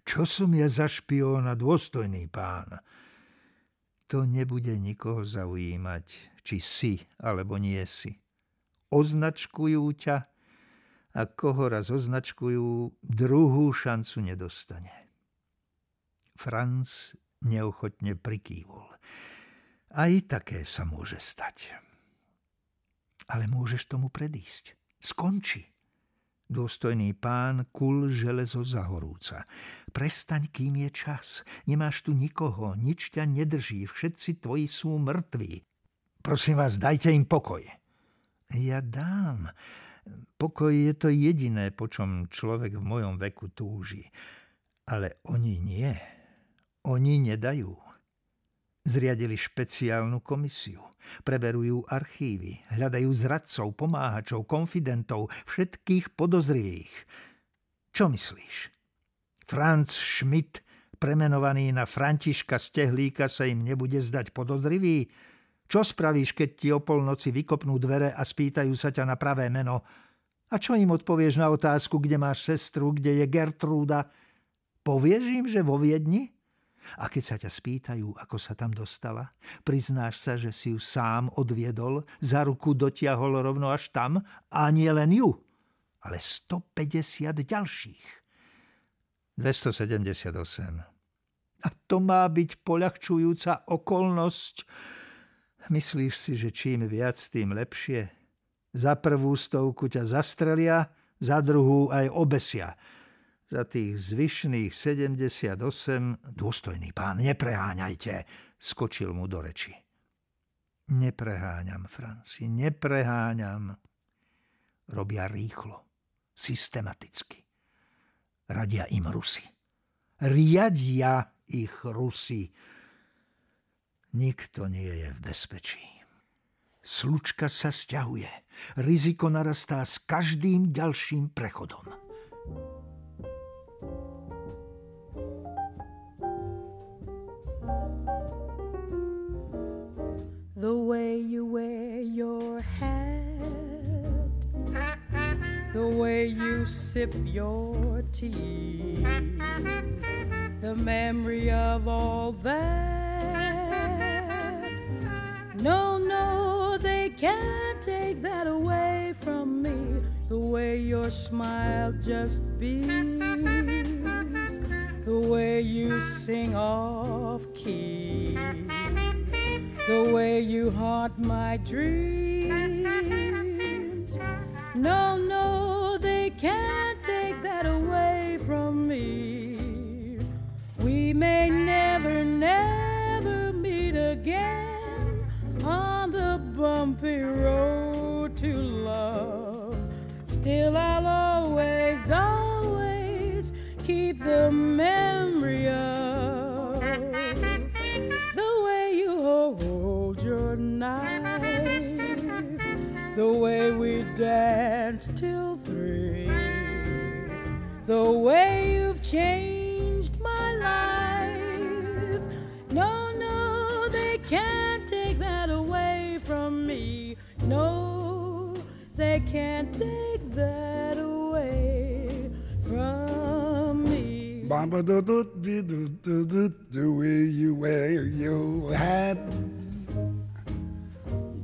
Čo som ja za špióna, dôstojný pán? To nebude nikoho zaujímať, či si alebo nie si označkujú ťa a koho raz označkujú, druhú šancu nedostane. Franz neochotne prikývol. Aj také sa môže stať. Ale môžeš tomu predísť. Skonči. Dôstojný pán, kul železo zahorúca. Prestaň, kým je čas. Nemáš tu nikoho, nič ťa nedrží, všetci tvoji sú mŕtvi. Prosím vás, dajte im pokoj. Ja dám. Pokoj je to jediné, po čom človek v mojom veku túži. Ale oni nie. Oni nedajú. Zriadili špeciálnu komisiu. Preverujú archívy, hľadajú zradcov, pomáhačov, konfidentov, všetkých podozrivých. Čo myslíš? Franz Schmidt, premenovaný na Františka Stehlíka, sa im nebude zdať podozrivý? Čo spravíš, keď ti o polnoci vykopnú dvere a spýtajú sa ťa na pravé meno? A čo im odpovieš na otázku, kde máš sestru, kde je Gertrúda? Povieš im, že vo Viedni? A keď sa ťa spýtajú, ako sa tam dostala, priznáš sa, že si ju sám odviedol, za ruku dotiahol rovno až tam a nie len ju, ale 150 ďalších. 278. A to má byť poľahčujúca okolnosť. Myslíš si, že čím viac, tým lepšie? Za prvú stovku ťa zastrelia, za druhú aj obesia za tých zvyšných 78, dôstojný pán, nepreháňajte, skočil mu do reči. Nepreháňam, Franci, nepreháňam. Robia rýchlo, systematicky. Radia im Rusi. Riadia ich Rusi. Nikto nie je v bezpečí. Slučka sa stiahuje. Riziko narastá s každým ďalším prechodom. The way you wear your hat, the way you sip your tea, the memory of all that. No, no, they can't take that away from me. The way your smile just beams, the way you sing off key the way you haunt my dreams. No, no, they can't take that away from me. We may never, never meet again on the bumpy road to love. Still, I'll always, always keep the danced till three, the way you've changed my life. No, no, they can't take that away from me. No, they can't take that away from me. The way you wear your hat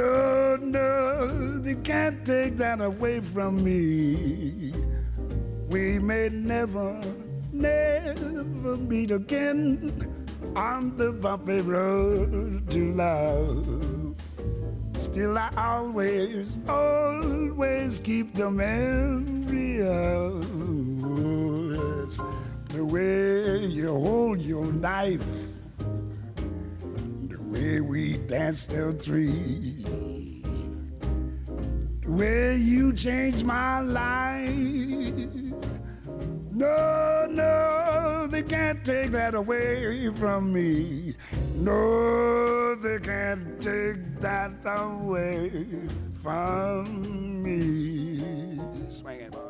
no, no, they can't take that away from me. We may never, never meet again on the bumpy road to love. Still, I always, always keep the memory of the way you hold your knife way we danced till three. The way you changed my life. No, no, they can't take that away from me. No, they can't take that away from me. Swing it, boy.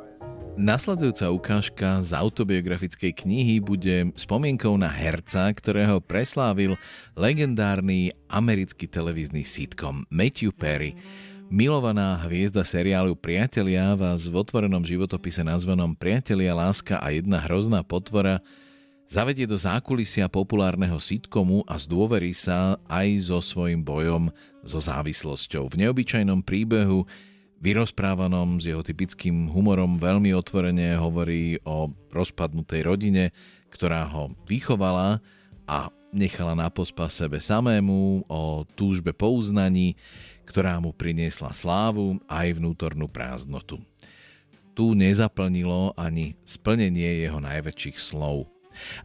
Nasledujúca ukážka z autobiografickej knihy bude spomienkou na herca, ktorého preslávil legendárny americký televízny sitcom Matthew Perry. Milovaná hviezda seriálu Priatelia vás v otvorenom životopise nazvanom Priatelia, láska a jedna hrozná potvora zavedie do zákulisia populárneho sitcomu a zdôverí sa aj so svojím bojom so závislosťou. V neobyčajnom príbehu vyrozprávanom s jeho typickým humorom veľmi otvorene hovorí o rozpadnutej rodine, ktorá ho vychovala a nechala na pospa sebe samému, o túžbe po uznaní, ktorá mu priniesla slávu aj vnútornú prázdnotu. Tu nezaplnilo ani splnenie jeho najväčších slov.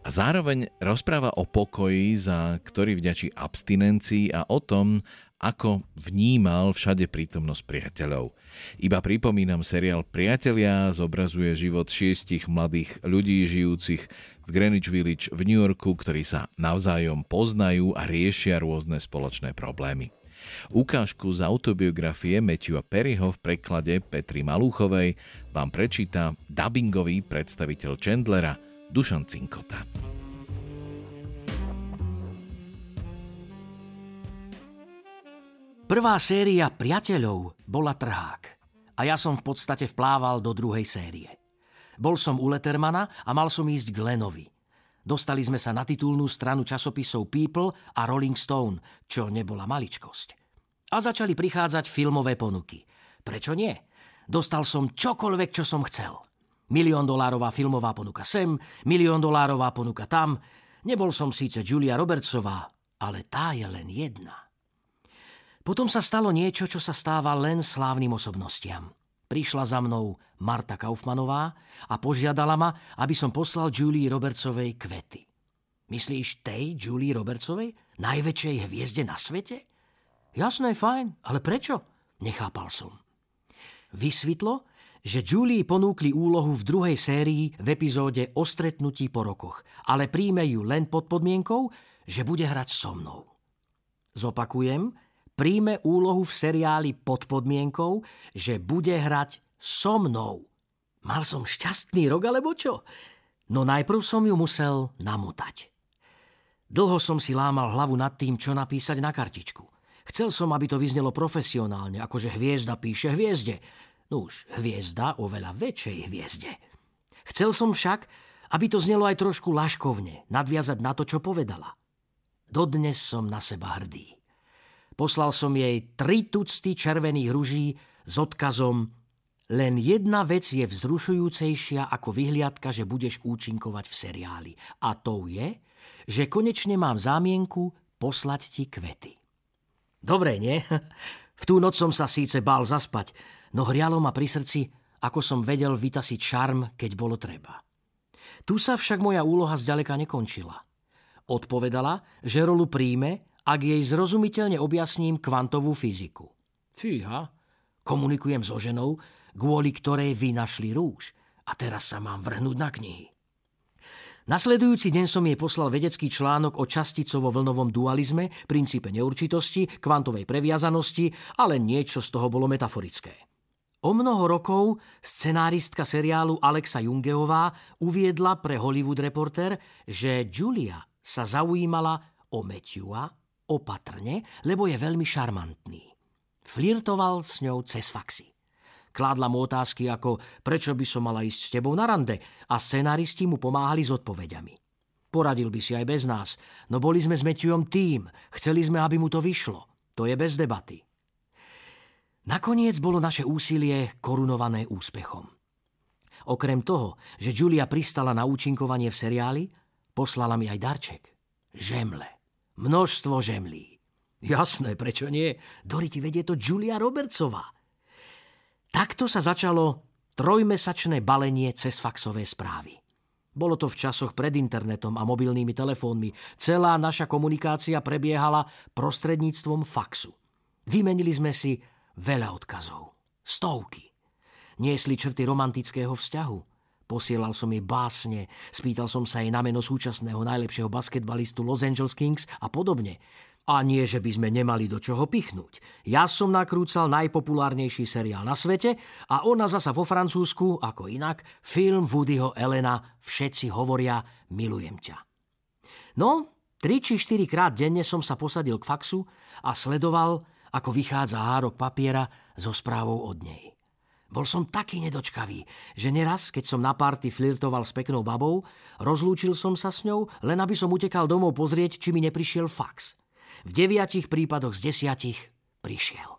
A zároveň rozpráva o pokoji, za ktorý vďačí abstinencii a o tom, ako vnímal všade prítomnosť priateľov. Iba pripomínam, seriál Priatelia zobrazuje život šiestich mladých ľudí žijúcich v Greenwich Village v New Yorku, ktorí sa navzájom poznajú a riešia rôzne spoločné problémy. Ukážku z autobiografie Matthewa Perryho v preklade Petri Malúchovej vám prečíta dubbingový predstaviteľ Chandlera Dušan Cinkota. Prvá séria Priateľov bola trhák a ja som v podstate vplával do druhej série. Bol som u Lettermana a mal som ísť k Lenovi. Dostali sme sa na titulnú stranu časopisov People a Rolling Stone, čo nebola maličkosť. A začali prichádzať filmové ponuky. Prečo nie? Dostal som čokoľvek, čo som chcel. Milión dolárová filmová ponuka sem, milión dolárová ponuka tam. Nebol som síce Julia Robertsová, ale tá je len jedna. Potom sa stalo niečo, čo sa stáva len slávnym osobnostiam. Prišla za mnou Marta Kaufmanová a požiadala ma, aby som poslal Julie Robertsovej kvety. Myslíš tej Julie Robertsovej? Najväčšej hviezde na svete? Jasné, fajn, ale prečo? Nechápal som. Vysvetlo, že Julie ponúkli úlohu v druhej sérii v epizóde o stretnutí po rokoch, ale príjme ju len pod podmienkou, že bude hrať so mnou. Zopakujem, príjme úlohu v seriáli pod podmienkou, že bude hrať so mnou. Mal som šťastný rok, alebo čo? No najprv som ju musel namotať. Dlho som si lámal hlavu nad tým, čo napísať na kartičku. Chcel som, aby to vyznelo profesionálne, akože hviezda píše hviezde. No už hviezda o veľa väčšej hviezde. Chcel som však, aby to znelo aj trošku laškovne, nadviazať na to, čo povedala. Dodnes som na seba hrdý. Poslal som jej tri tucty červených ruží s odkazom len jedna vec je vzrušujúcejšia ako vyhliadka, že budeš účinkovať v seriáli. A to je, že konečne mám zámienku poslať ti kvety. Dobre, nie? V tú noc som sa síce bál zaspať, no hrialo ma pri srdci, ako som vedel vytasiť šarm, keď bolo treba. Tu sa však moja úloha zďaleka nekončila. Odpovedala, že rolu príjme ak jej zrozumiteľne objasním kvantovú fyziku. Fíha, komunikujem so ženou, kvôli ktorej vy našli rúž a teraz sa mám vrhnúť na knihy. Nasledujúci deň som jej poslal vedecký článok o časticovo-vlnovom dualizme, princípe neurčitosti, kvantovej previazanosti, ale niečo z toho bolo metaforické. O mnoho rokov scenáristka seriálu Alexa Jungeová uviedla pre Hollywood Reporter, že Julia sa zaujímala o Matthewa opatrne, lebo je veľmi šarmantný. Flirtoval s ňou cez faxy. Kládla mu otázky ako prečo by som mala ísť s tebou na rande a scenáristi mu pomáhali s odpovediami. Poradil by si aj bez nás, no boli sme s Matthewom tým, chceli sme, aby mu to vyšlo. To je bez debaty. Nakoniec bolo naše úsilie korunované úspechom. Okrem toho, že Julia pristala na účinkovanie v seriáli, poslala mi aj darček. Žemle. Množstvo žemlí. Jasné, prečo nie? Doriti vedie to Julia Robertsová. Takto sa začalo trojmesačné balenie cez faxové správy. Bolo to v časoch pred internetom a mobilnými telefónmi. Celá naša komunikácia prebiehala prostredníctvom faxu. Vymenili sme si veľa odkazov. Stovky. Niesli črty romantického vzťahu – Posielal som jej básne, spýtal som sa jej na meno súčasného najlepšieho basketbalistu Los Angeles Kings a podobne. A nie, že by sme nemali do čoho pichnúť. Ja som nakrúcal najpopulárnejší seriál na svete a ona zasa vo Francúzsku, ako inak, film Woodyho Elena Všetci hovoria Milujem ťa. No, tri či štyri krát denne som sa posadil k faxu a sledoval, ako vychádza hárok papiera so správou od nej. Bol som taký nedočkavý, že neraz, keď som na party flirtoval s peknou babou, rozlúčil som sa s ňou, len aby som utekal domov pozrieť, či mi neprišiel fax. V deviatich prípadoch z desiatich prišiel.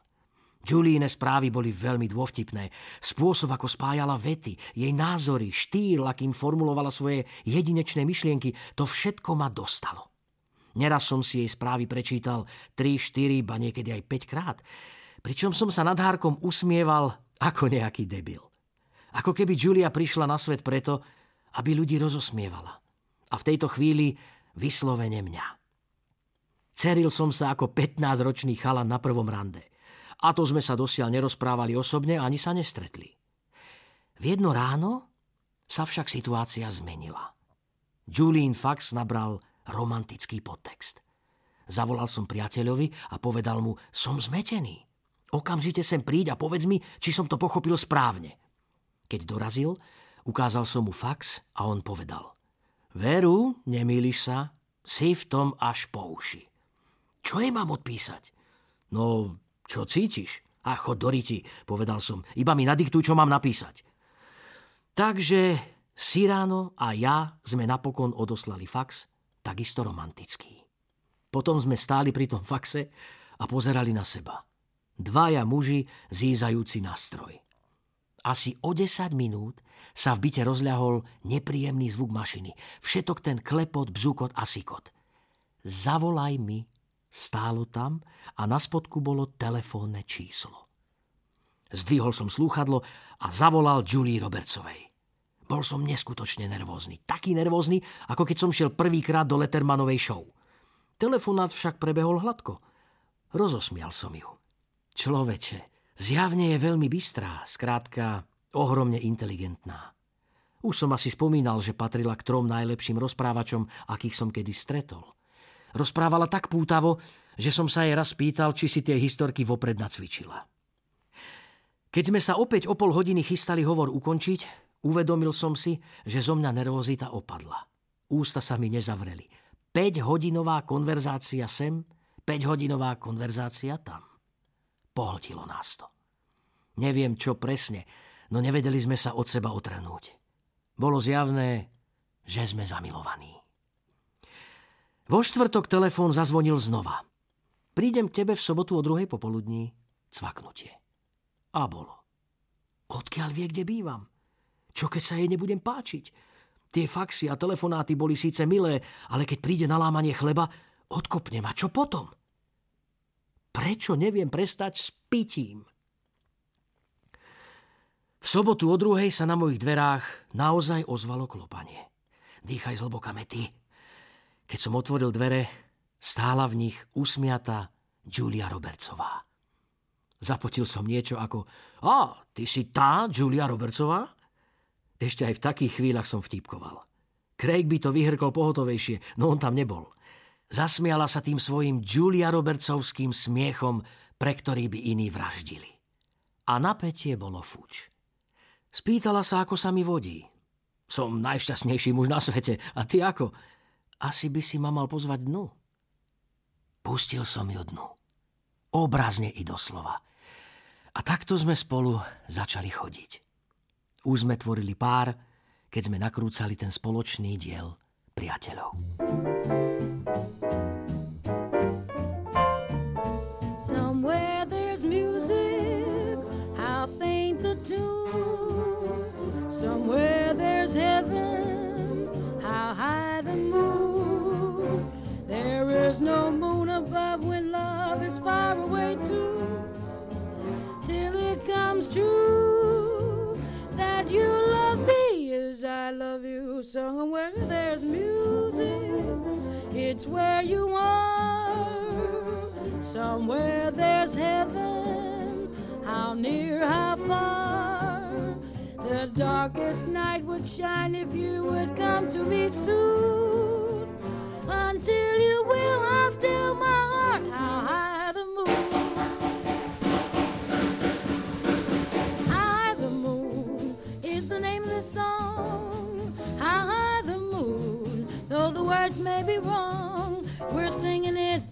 Julíne správy boli veľmi dôvtipné. Spôsob, ako spájala vety, jej názory, štýl, akým formulovala svoje jedinečné myšlienky, to všetko ma dostalo. Neraz som si jej správy prečítal 3, 4, ba niekedy aj 5 krát. Pričom som sa nad hárkom usmieval ako nejaký debil. Ako keby Julia prišla na svet preto, aby ľudí rozosmievala. A v tejto chvíli vyslovene mňa. Ceril som sa ako 15-ročný chalan na prvom rande. A to sme sa dosiaľ nerozprávali osobne ani sa nestretli. V jedno ráno sa však situácia zmenila. Julian Fax nabral romantický podtext. Zavolal som priateľovi a povedal mu, som zmetený. Okamžite sem príď a povedz mi, či som to pochopil správne. Keď dorazil, ukázal som mu fax a on povedal. Veru, nemýliš sa, si v tom až po uši. Čo jej mám odpísať? No, čo cítiš? A chod do riti, povedal som. Iba mi nadiktuj, čo mám napísať. Takže Siráno a ja sme napokon odoslali fax, takisto romantický. Potom sme stáli pri tom faxe a pozerali na seba. Dvaja muži zízajúci na stroj. Asi o 10 minút sa v byte rozľahol nepríjemný zvuk mašiny. Všetok ten klepot, bzukot a sikot. Zavolaj mi, stálo tam a na spodku bolo telefónne číslo. Zdvihol som slúchadlo a zavolal Julie Robertsovej. Bol som neskutočne nervózny. Taký nervózny, ako keď som šiel prvýkrát do Lettermanovej show. Telefonát však prebehol hladko. Rozosmial som ju. Človeče, zjavne je veľmi bystrá, skrátka ohromne inteligentná. Už som asi spomínal, že patrila k trom najlepším rozprávačom, akých som kedy stretol. Rozprávala tak pútavo, že som sa jej raz pýtal, či si tie historky vopred nacvičila. Keď sme sa opäť o pol hodiny chystali hovor ukončiť, uvedomil som si, že zo mňa nervozita opadla. Ústa sa mi nezavreli. 5-hodinová konverzácia sem, 5-hodinová konverzácia tam. Pohltilo nás to. Neviem, čo presne, no nevedeli sme sa od seba otrhnúť. Bolo zjavné, že sme zamilovaní. Vo štvrtok telefón zazvonil znova. Prídem k tebe v sobotu o druhej popoludní. Cvaknutie. A bolo. Odkiaľ vie, kde bývam? Čo keď sa jej nebudem páčiť? Tie faxy a telefonáty boli síce milé, ale keď príde na lámanie chleba, odkopne ma. Čo potom? Prečo neviem prestať s pitím? V sobotu o druhej sa na mojich dverách naozaj ozvalo klopanie. Dýchaj zhlboka, Mety. Keď som otvoril dvere, stála v nich usmiatá Julia Robertsová. Zapotil som niečo ako A, ty si tá Julia Robertsová? Ešte aj v takých chvíľach som vtipkoval. Craig by to vyhrkol pohotovejšie, no on tam nebol. Zasmiala sa tým svojim Julia Robertsovským smiechom, pre ktorý by iní vraždili. A napätie bolo fuč. Spýtala sa, ako sa mi vodí. Som najšťastnejší muž na svete. A ty ako? Asi by si ma mal pozvať dnu. Pustil som ju dnu. Obrazne i doslova. A takto sme spolu začali chodiť. Už sme tvorili pár, keď sme nakrúcali ten spoločný diel priateľov. Somewhere there's music, how faint the tune. Somewhere there's heaven, how high the moon. There is no moon above when love is far away too. Till it comes true that you love me as I love you. Somewhere music, it's where you are. Somewhere there's heaven, how near, how far. The darkest night would shine if you would come to me soon. Until you will, I'll still my we're singing it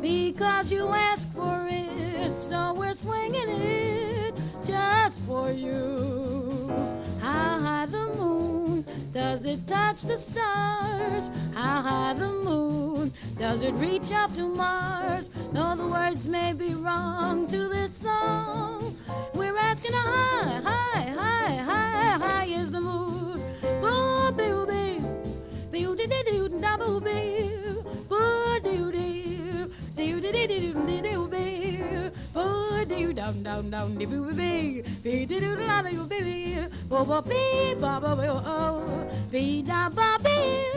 because you asked for it, so we're swinging it. Just for you. How high the moon does it touch the stars? How high the moon does it reach up to Mars? Though the words may be wrong to this song, we're asking how high, high, high, high, high is the moon. Boo, boo, boo, boo, doo, doo, doo, da, boo, boo, do do do do do Oh, do down, down, down, the boo bee, bee, dee doo la doo bee, bo bo bee, ba ba bee, oh, bee da ba bee,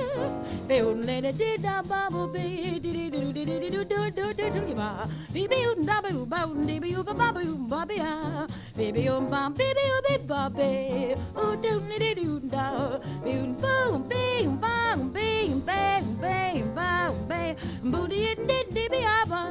bee un le de dee da ba bo bee, dee dee doo dee dee doo doo doo doo doo ba, bee bee un da ba u ba un dee bee u ba ba ba un ba bee ah, bee bee un ba bee bee u bee ba bee, oh doo le de doo da, bee un ba un bee un ba un bee un bee un bee un ba un bee, boo dee dee dee bee ah ba,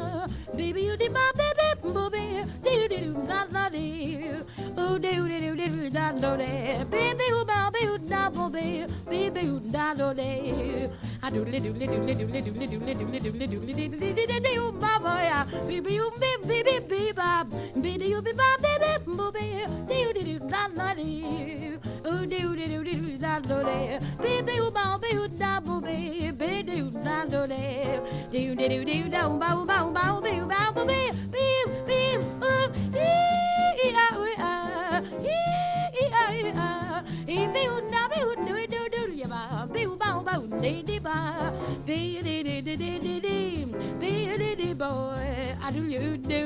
bee bee u dee ba bee bee booby, doo doo doo da da dee, oo doo doo doo doo da do dee, bee bee oo ba bee oo da bo bee, bee bee oo da do dee, a doo doo doo doo doo doo doo doo doo doo doo doo doo doo doo doo doo oo ba ba ya, bee bee oo bee bee bee bee ba, bee doo bee ba bee bee booby, doo doo doo da da dee do do do do do da do do be be u ba be u da bu be be do da do do do do do do da u ba u ba u ba u be u ba bu be be be u e e a u a e e a u a e be u da be u do do do ya ba be u ba u ba u de de ba be de de de de de de be de de boy a do do do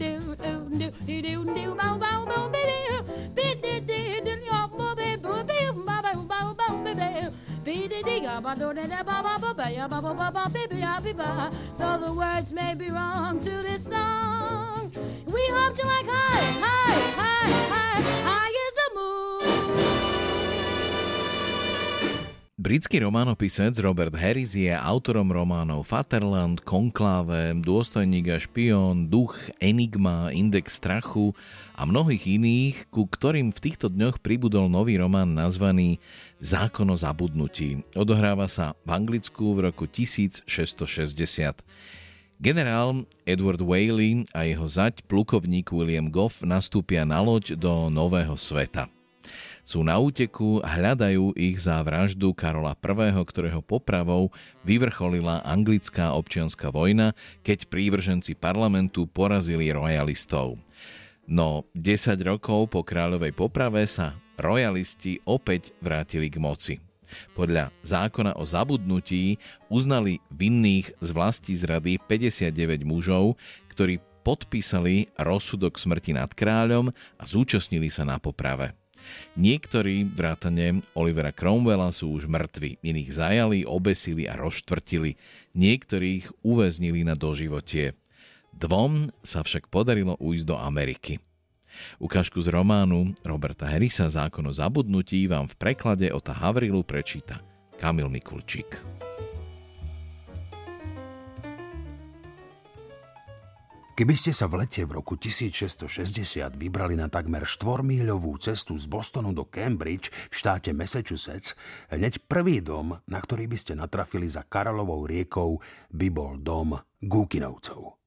do do do do do ba ba ba be do be though the words may be wrong to this song, we hope you like high, high, high, high, high is the Britský románopisec Robert Harris je autorom románov Fatherland, Konklave, Dôstojník a špión, Duch, Enigma, Index strachu a mnohých iných, ku ktorým v týchto dňoch pribudol nový román nazvaný Zákon o zabudnutí. Odohráva sa v Anglicku v roku 1660. Generál Edward Whaley a jeho zať plukovník William Goff nastúpia na loď do Nového sveta. Sú na úteku, hľadajú ich za vraždu Karola I., ktorého popravou vyvrcholila anglická občianská vojna, keď prívrženci parlamentu porazili royalistov. No 10 rokov po kráľovej poprave sa royalisti opäť vrátili k moci. Podľa zákona o zabudnutí uznali vinných z vlasti zrady 59 mužov, ktorí podpísali rozsudok smrti nad kráľom a zúčastnili sa na poprave. Niektorí, vrátane Olivera Cromwella, sú už mŕtvi, iných zajali, obesili a rozštvrtili, niektorých uväznili na doživotie. Dvom sa však podarilo ujsť do Ameriky. Ukážku z románu Roberta Harrisa Zákon o zabudnutí vám v preklade Ota Havrilu prečíta Kamil Mikulčík. Keby ste sa v lete v roku 1660 vybrali na takmer štvormíľovú cestu z Bostonu do Cambridge v štáte Massachusetts, hneď prvý dom, na ktorý by ste natrafili za Karalovou riekou, by bol dom Gúkinovcov.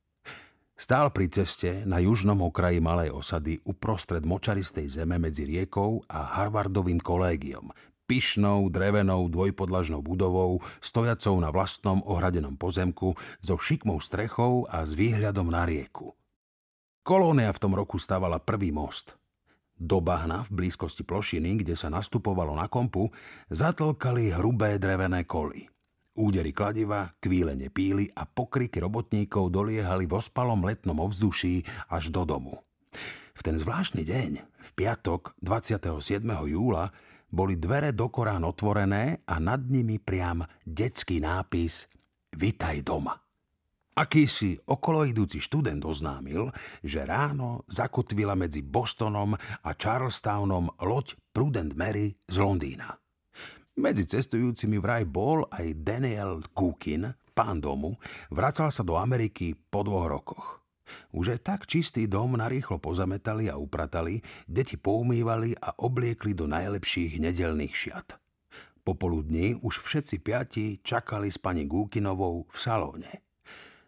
Stál pri ceste na južnom okraji malej osady uprostred močaristej zeme medzi riekou a Harvardovým kolégiom, pyšnou, drevenou, dvojpodlažnou budovou, stojacou na vlastnom ohradenom pozemku, so šikmou strechou a s výhľadom na rieku. Kolónia v tom roku stavala prvý most. Do bahna v blízkosti plošiny, kde sa nastupovalo na kompu, zatlkali hrubé drevené koly. Údery kladiva, kvílenie píly a pokriky robotníkov doliehali v ospalom letnom ovzduší až do domu. V ten zvláštny deň, v piatok 27. júla, boli dvere do Korán otvorené a nad nimi priam detský nápis Vitaj doma. Akýsi okoloidúci študent oznámil, že ráno zakotvila medzi Bostonom a Charlestownom loď Prudent Mary z Londýna. Medzi cestujúcimi vraj bol aj Daniel Cookin, pán domu, vracal sa do Ameriky po dvoch rokoch. Už aj tak čistý dom narýchlo pozametali a upratali, deti poumývali a obliekli do najlepších nedelných šiat. Popoludní už všetci piati čakali s pani Gúkinovou v salóne.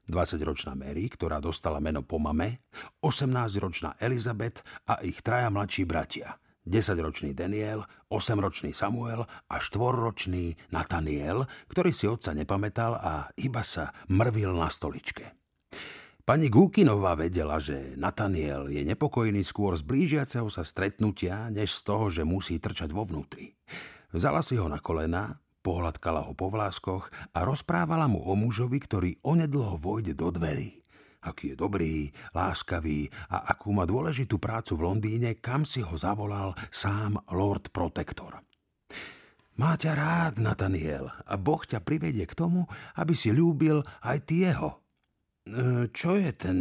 20-ročná Mary, ktorá dostala meno po mame, 18-ročná Elizabeth a ich traja mladší bratia. 10-ročný Daniel, 8-ročný Samuel a 4-ročný Nathaniel, ktorý si otca nepamätal a iba sa mrvil na stoličke. Pani Gúkinová vedela, že Nathaniel je nepokojný skôr z blížiaceho sa stretnutia, než z toho, že musí trčať vo vnútri. Vzala si ho na kolena, pohľadkala ho po vláskoch a rozprávala mu o mužovi, ktorý onedlho vojde do dverí. Aký je dobrý, láskavý a akú má dôležitú prácu v Londýne, kam si ho zavolal sám Lord Protector. Má ťa rád, Nathaniel, a Boh ťa privedie k tomu, aby si ľúbil aj ty. E, čo je ten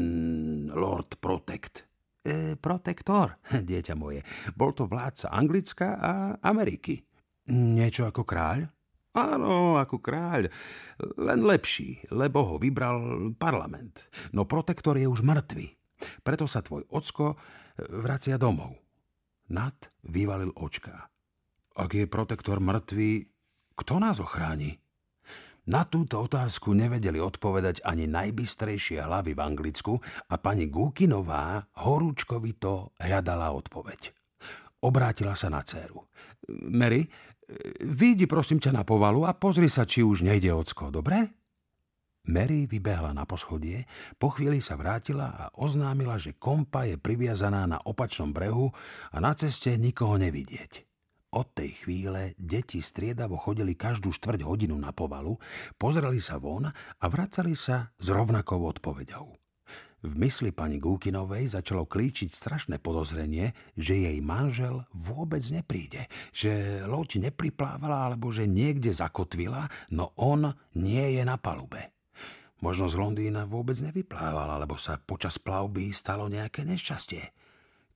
Lord Protect? E, protektor, dieťa moje. Bol to vládca Anglicka a Ameriky. Niečo ako kráľ? Áno, ako kráľ. Len lepší, lebo ho vybral parlament. No protektor je už mŕtvy. Preto sa tvoj ocko vracia domov. Nad vyvalil očká. Ak je protektor mŕtvý, kto nás ochráni? Na túto otázku nevedeli odpovedať ani najbystrejšie hlavy v Anglicku a pani Gúkinová horúčkovito hľadala odpoveď. Obrátila sa na dceru. Mary, vyjdi prosím ťa na povalu a pozri sa, či už nejde ocko, dobre? Mary vybehla na poschodie, po chvíli sa vrátila a oznámila, že kompa je priviazaná na opačnom brehu a na ceste nikoho nevidieť. Od tej chvíle deti striedavo chodili každú štvrť hodinu na povalu, pozreli sa von a vracali sa s rovnakou odpoveďou. V mysli pani Gúkinovej začalo klíčiť strašné podozrenie, že jej manžel vôbec nepríde, že loď nepriplávala alebo že niekde zakotvila, no on nie je na palube. Možno z Londýna vôbec nevyplával, alebo sa počas plavby stalo nejaké nešťastie.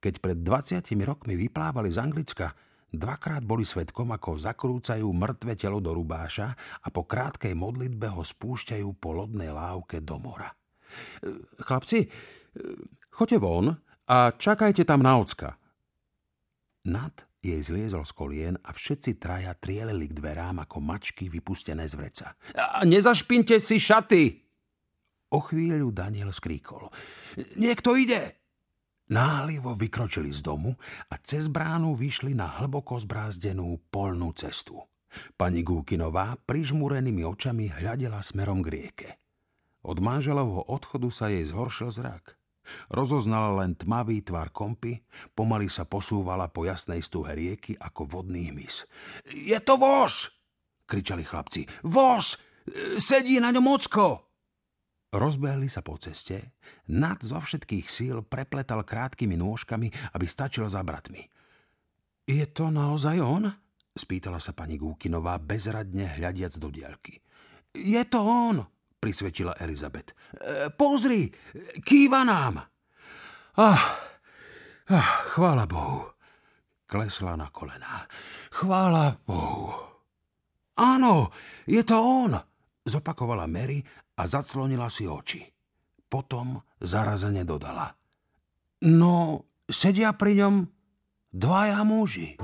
Keď pred 20 rokmi vyplávali z Anglicka, Dvakrát boli svetkom, ako zakrúcajú mŕtve telo do rubáša a po krátkej modlitbe ho spúšťajú po lodnej lávke do mora. Chlapci, choďte von a čakajte tam na ocka. Nad jej zliezol z kolien a všetci traja trieleli k dverám ako mačky vypustené z vreca. A nezašpinte si šaty! O chvíľu Daniel skríkol. Niekto ide! Náhlivo vykročili z domu a cez bránu vyšli na hlboko zbrázdenú polnú cestu. Pani Gúkinová prižmúrenými očami hľadela smerom k rieke. Od manželovho odchodu sa jej zhoršil zrak. Rozoznala len tmavý tvar kompy, pomaly sa posúvala po jasnej stuhe rieky ako vodný hmyz. Je to voz! kričali chlapci. Voz! Sedí na ňom ocko! Rozbehli sa po ceste, nad zo všetkých síl prepletal krátkými nôžkami, aby stačil za bratmi. Je to naozaj on? spýtala sa pani Gúkinová bezradne hľadiac do diaľky. Je to on, prisvedčila Elizabet. E, pozri, kýva nám. Ah, ah, chvála Bohu. Klesla na kolená. Chvála Bohu. Áno, je to on, zopakovala Mary a zaclonila si oči. Potom zarazene dodala. No, sedia pri ňom dvaja muži.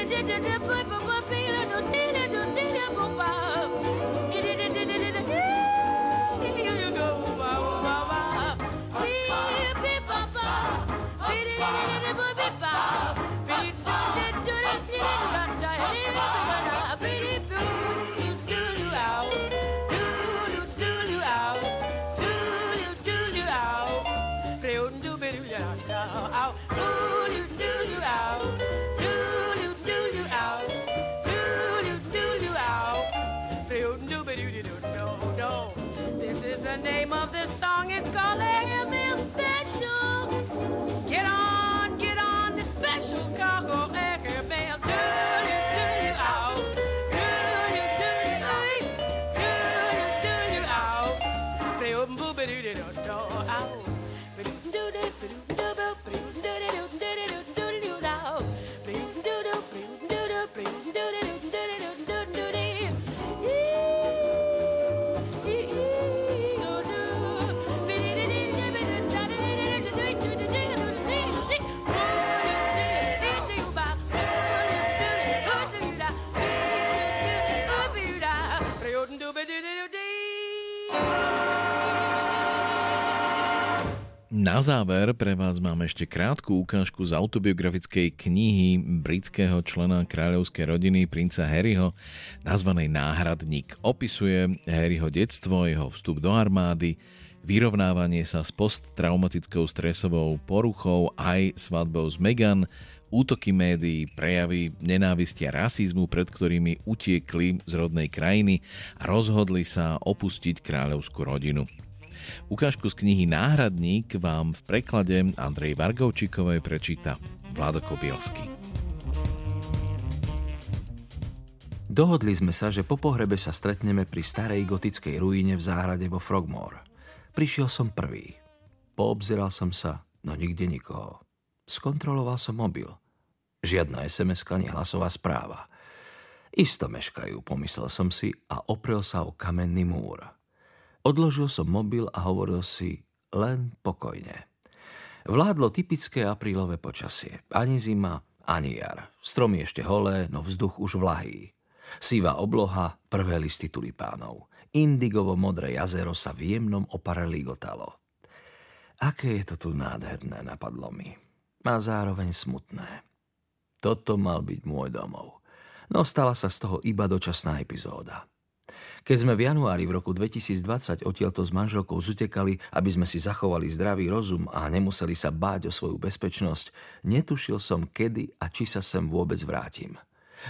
Put, put, put, put, put, put, put, No, no, no. This is the name. Na záver pre vás mám ešte krátku ukážku z autobiografickej knihy britského člena kráľovskej rodiny princa Harryho nazvanej Náhradník. Opisuje Harryho detstvo, jeho vstup do armády, vyrovnávanie sa s posttraumatickou stresovou poruchou aj svadbou s Meghan, útoky médií, prejavy nenávisti a rasizmu, pred ktorými utiekli z rodnej krajiny a rozhodli sa opustiť kráľovskú rodinu. Ukážku z knihy Náhradník vám v preklade Andrej Vargovčíkovej prečíta Vlado Kobielsky. Dohodli sme sa, že po pohrebe sa stretneme pri starej gotickej ruíne v záhrade vo Frogmore. Prišiel som prvý. Poobzeral som sa, no nikde nikoho. Skontroloval som mobil. Žiadna sms ani hlasová správa. Isto meškajú, pomyslel som si a oprel sa o kamenný múr. Odložil som mobil a hovoril si len pokojne. Vládlo typické aprílové počasie. Ani zima, ani jar. Stromy ešte holé, no vzduch už vlahý. Sivá obloha, prvé listy tulipánov. Indigovo-modré jazero sa v jemnom opare ligotalo. Aké je to tu nádherné, napadlo mi. A zároveň smutné. Toto mal byť môj domov. No stala sa z toho iba dočasná epizóda. Keď sme v januári v roku 2020 odtiaľto s manželkou zutekali, aby sme si zachovali zdravý rozum a nemuseli sa báť o svoju bezpečnosť, netušil som kedy a či sa sem vôbec vrátim.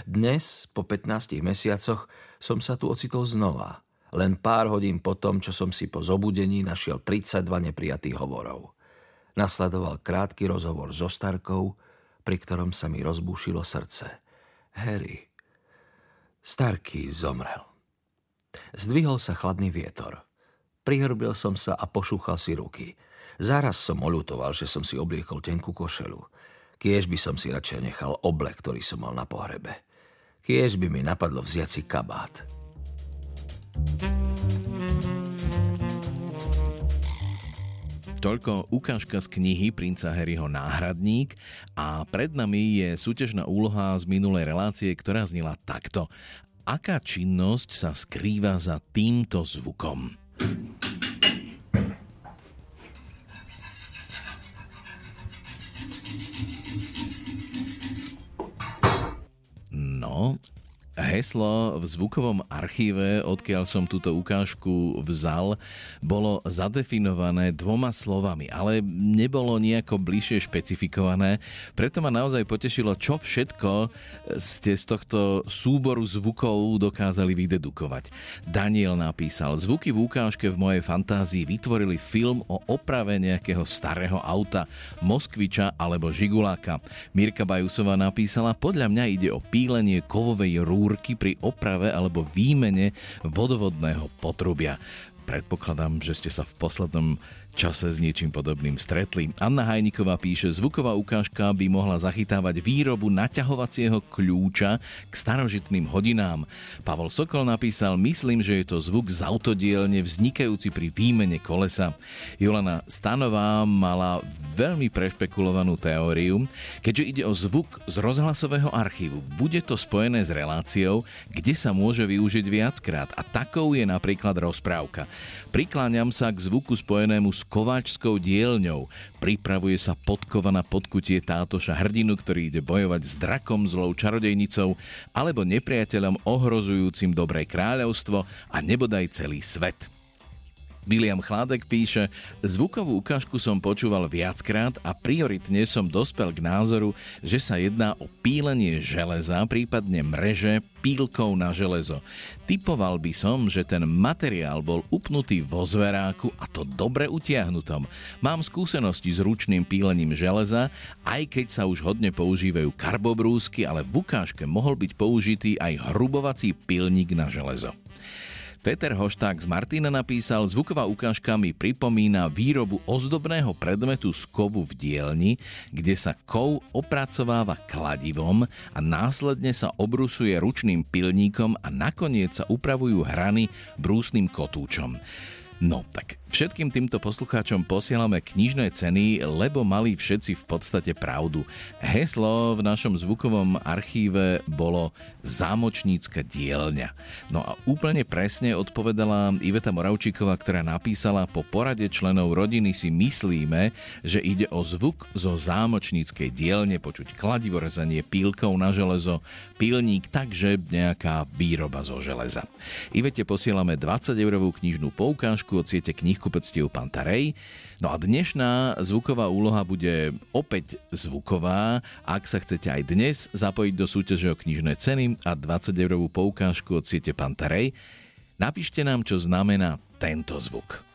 Dnes, po 15 mesiacoch, som sa tu ocitol znova. Len pár hodín po tom, čo som si po zobudení našiel 32 neprijatých hovorov. Nasledoval krátky rozhovor so Starkou, pri ktorom sa mi rozbúšilo srdce. Harry. Starky zomrel. Zdvihol sa chladný vietor. Prihrbil som sa a pošúchal si ruky. Záraz som oľutoval, že som si obliekol tenkú košelu. Kiež by som si radšej nechal oblek, ktorý som mal na pohrebe. Kiež by mi napadlo vziať si kabát. Toľko ukážka z knihy princa Harryho Náhradník a pred nami je súťažná úloha z minulej relácie, ktorá znila takto. Aká činnosť sa skrýva za týmto zvukom? No, Heslo v zvukovom archíve, odkiaľ som túto ukážku vzal, bolo zadefinované dvoma slovami, ale nebolo nejako bližšie špecifikované, preto ma naozaj potešilo, čo všetko ste z tohto súboru zvukov dokázali vydedukovať. Daniel napísal, zvuky v ukážke v mojej fantázii vytvorili film o oprave nejakého starého auta, Moskviča alebo Žiguláka. Mirka Bajusová napísala, podľa mňa ide o pílenie kovovej rúry rúrky pri oprave alebo výmene vodovodného potrubia. Predpokladám, že ste sa v poslednom čase s niečím podobným stretli. Anna Hajniková píše, zvuková ukážka by mohla zachytávať výrobu naťahovacieho kľúča k starožitným hodinám. Pavol Sokol napísal, myslím, že je to zvuk z autodielne vznikajúci pri výmene kolesa. Jolana Stanová mala veľmi prešpekulovanú teóriu. Keďže ide o zvuk z rozhlasového archívu, bude to spojené s reláciou, kde sa môže využiť viackrát a takou je napríklad rozprávka. Prikláňam sa k zvuku spojenému s kováčskou dielňou. Pripravuje sa podkova na podkutie tátoša hrdinu, ktorý ide bojovať s drakom, zlou čarodejnicou alebo nepriateľom ohrozujúcim dobré kráľovstvo a nebodaj celý svet. William Chládek píše, zvukovú ukážku som počúval viackrát a prioritne som dospel k názoru, že sa jedná o pílenie železa, prípadne mreže pílkou na železo. Typoval by som, že ten materiál bol upnutý vo zveráku a to dobre utiahnutom. Mám skúsenosti s ručným pílením železa, aj keď sa už hodne používajú karbobrúsky, ale v ukážke mohol byť použitý aj hrubovací pilník na železo. Peter Hošták z Martina napísal, zvuková ukážka mi pripomína výrobu ozdobného predmetu z kovu v dielni, kde sa kov opracováva kladivom a následne sa obrusuje ručným pilníkom a nakoniec sa upravujú hrany brúsnym kotúčom. No tak všetkým týmto poslucháčom posielame knižné ceny, lebo mali všetci v podstate pravdu. Heslo v našom zvukovom archíve bolo Zámočnícka dielňa. No a úplne presne odpovedala Iveta Moravčíková, ktorá napísala po porade členov rodiny si myslíme, že ide o zvuk zo zámočníckej dielne, počuť kladivo rezanie pílkou na železo, pílník, takže nejaká výroba zo železa. Ivete posielame 20 eurovú knižnú poukážku od siete knihkupectiev Pantarej. No a dnešná zvuková úloha bude opäť zvuková. Ak sa chcete aj dnes zapojiť do súťaže o knižné ceny a 20 eurovú poukážku od siete Pantarej, napíšte nám, čo znamená tento zvuk.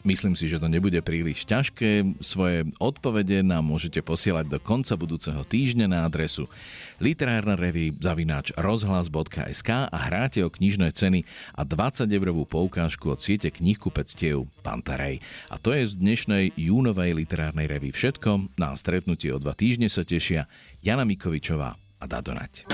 Myslím si, že to nebude príliš ťažké. Svoje odpovede nám môžete posielať do konca budúceho týždňa na adresu literárna revy zavináč rozhlas.sk a hráte o knižné ceny a 20 eurovú poukážku od siete knihkupectiev Pantarej. A to je z dnešnej júnovej literárnej revy všetko. Na stretnutie o dva týždne sa tešia Jana Mikovičová a Dadonať.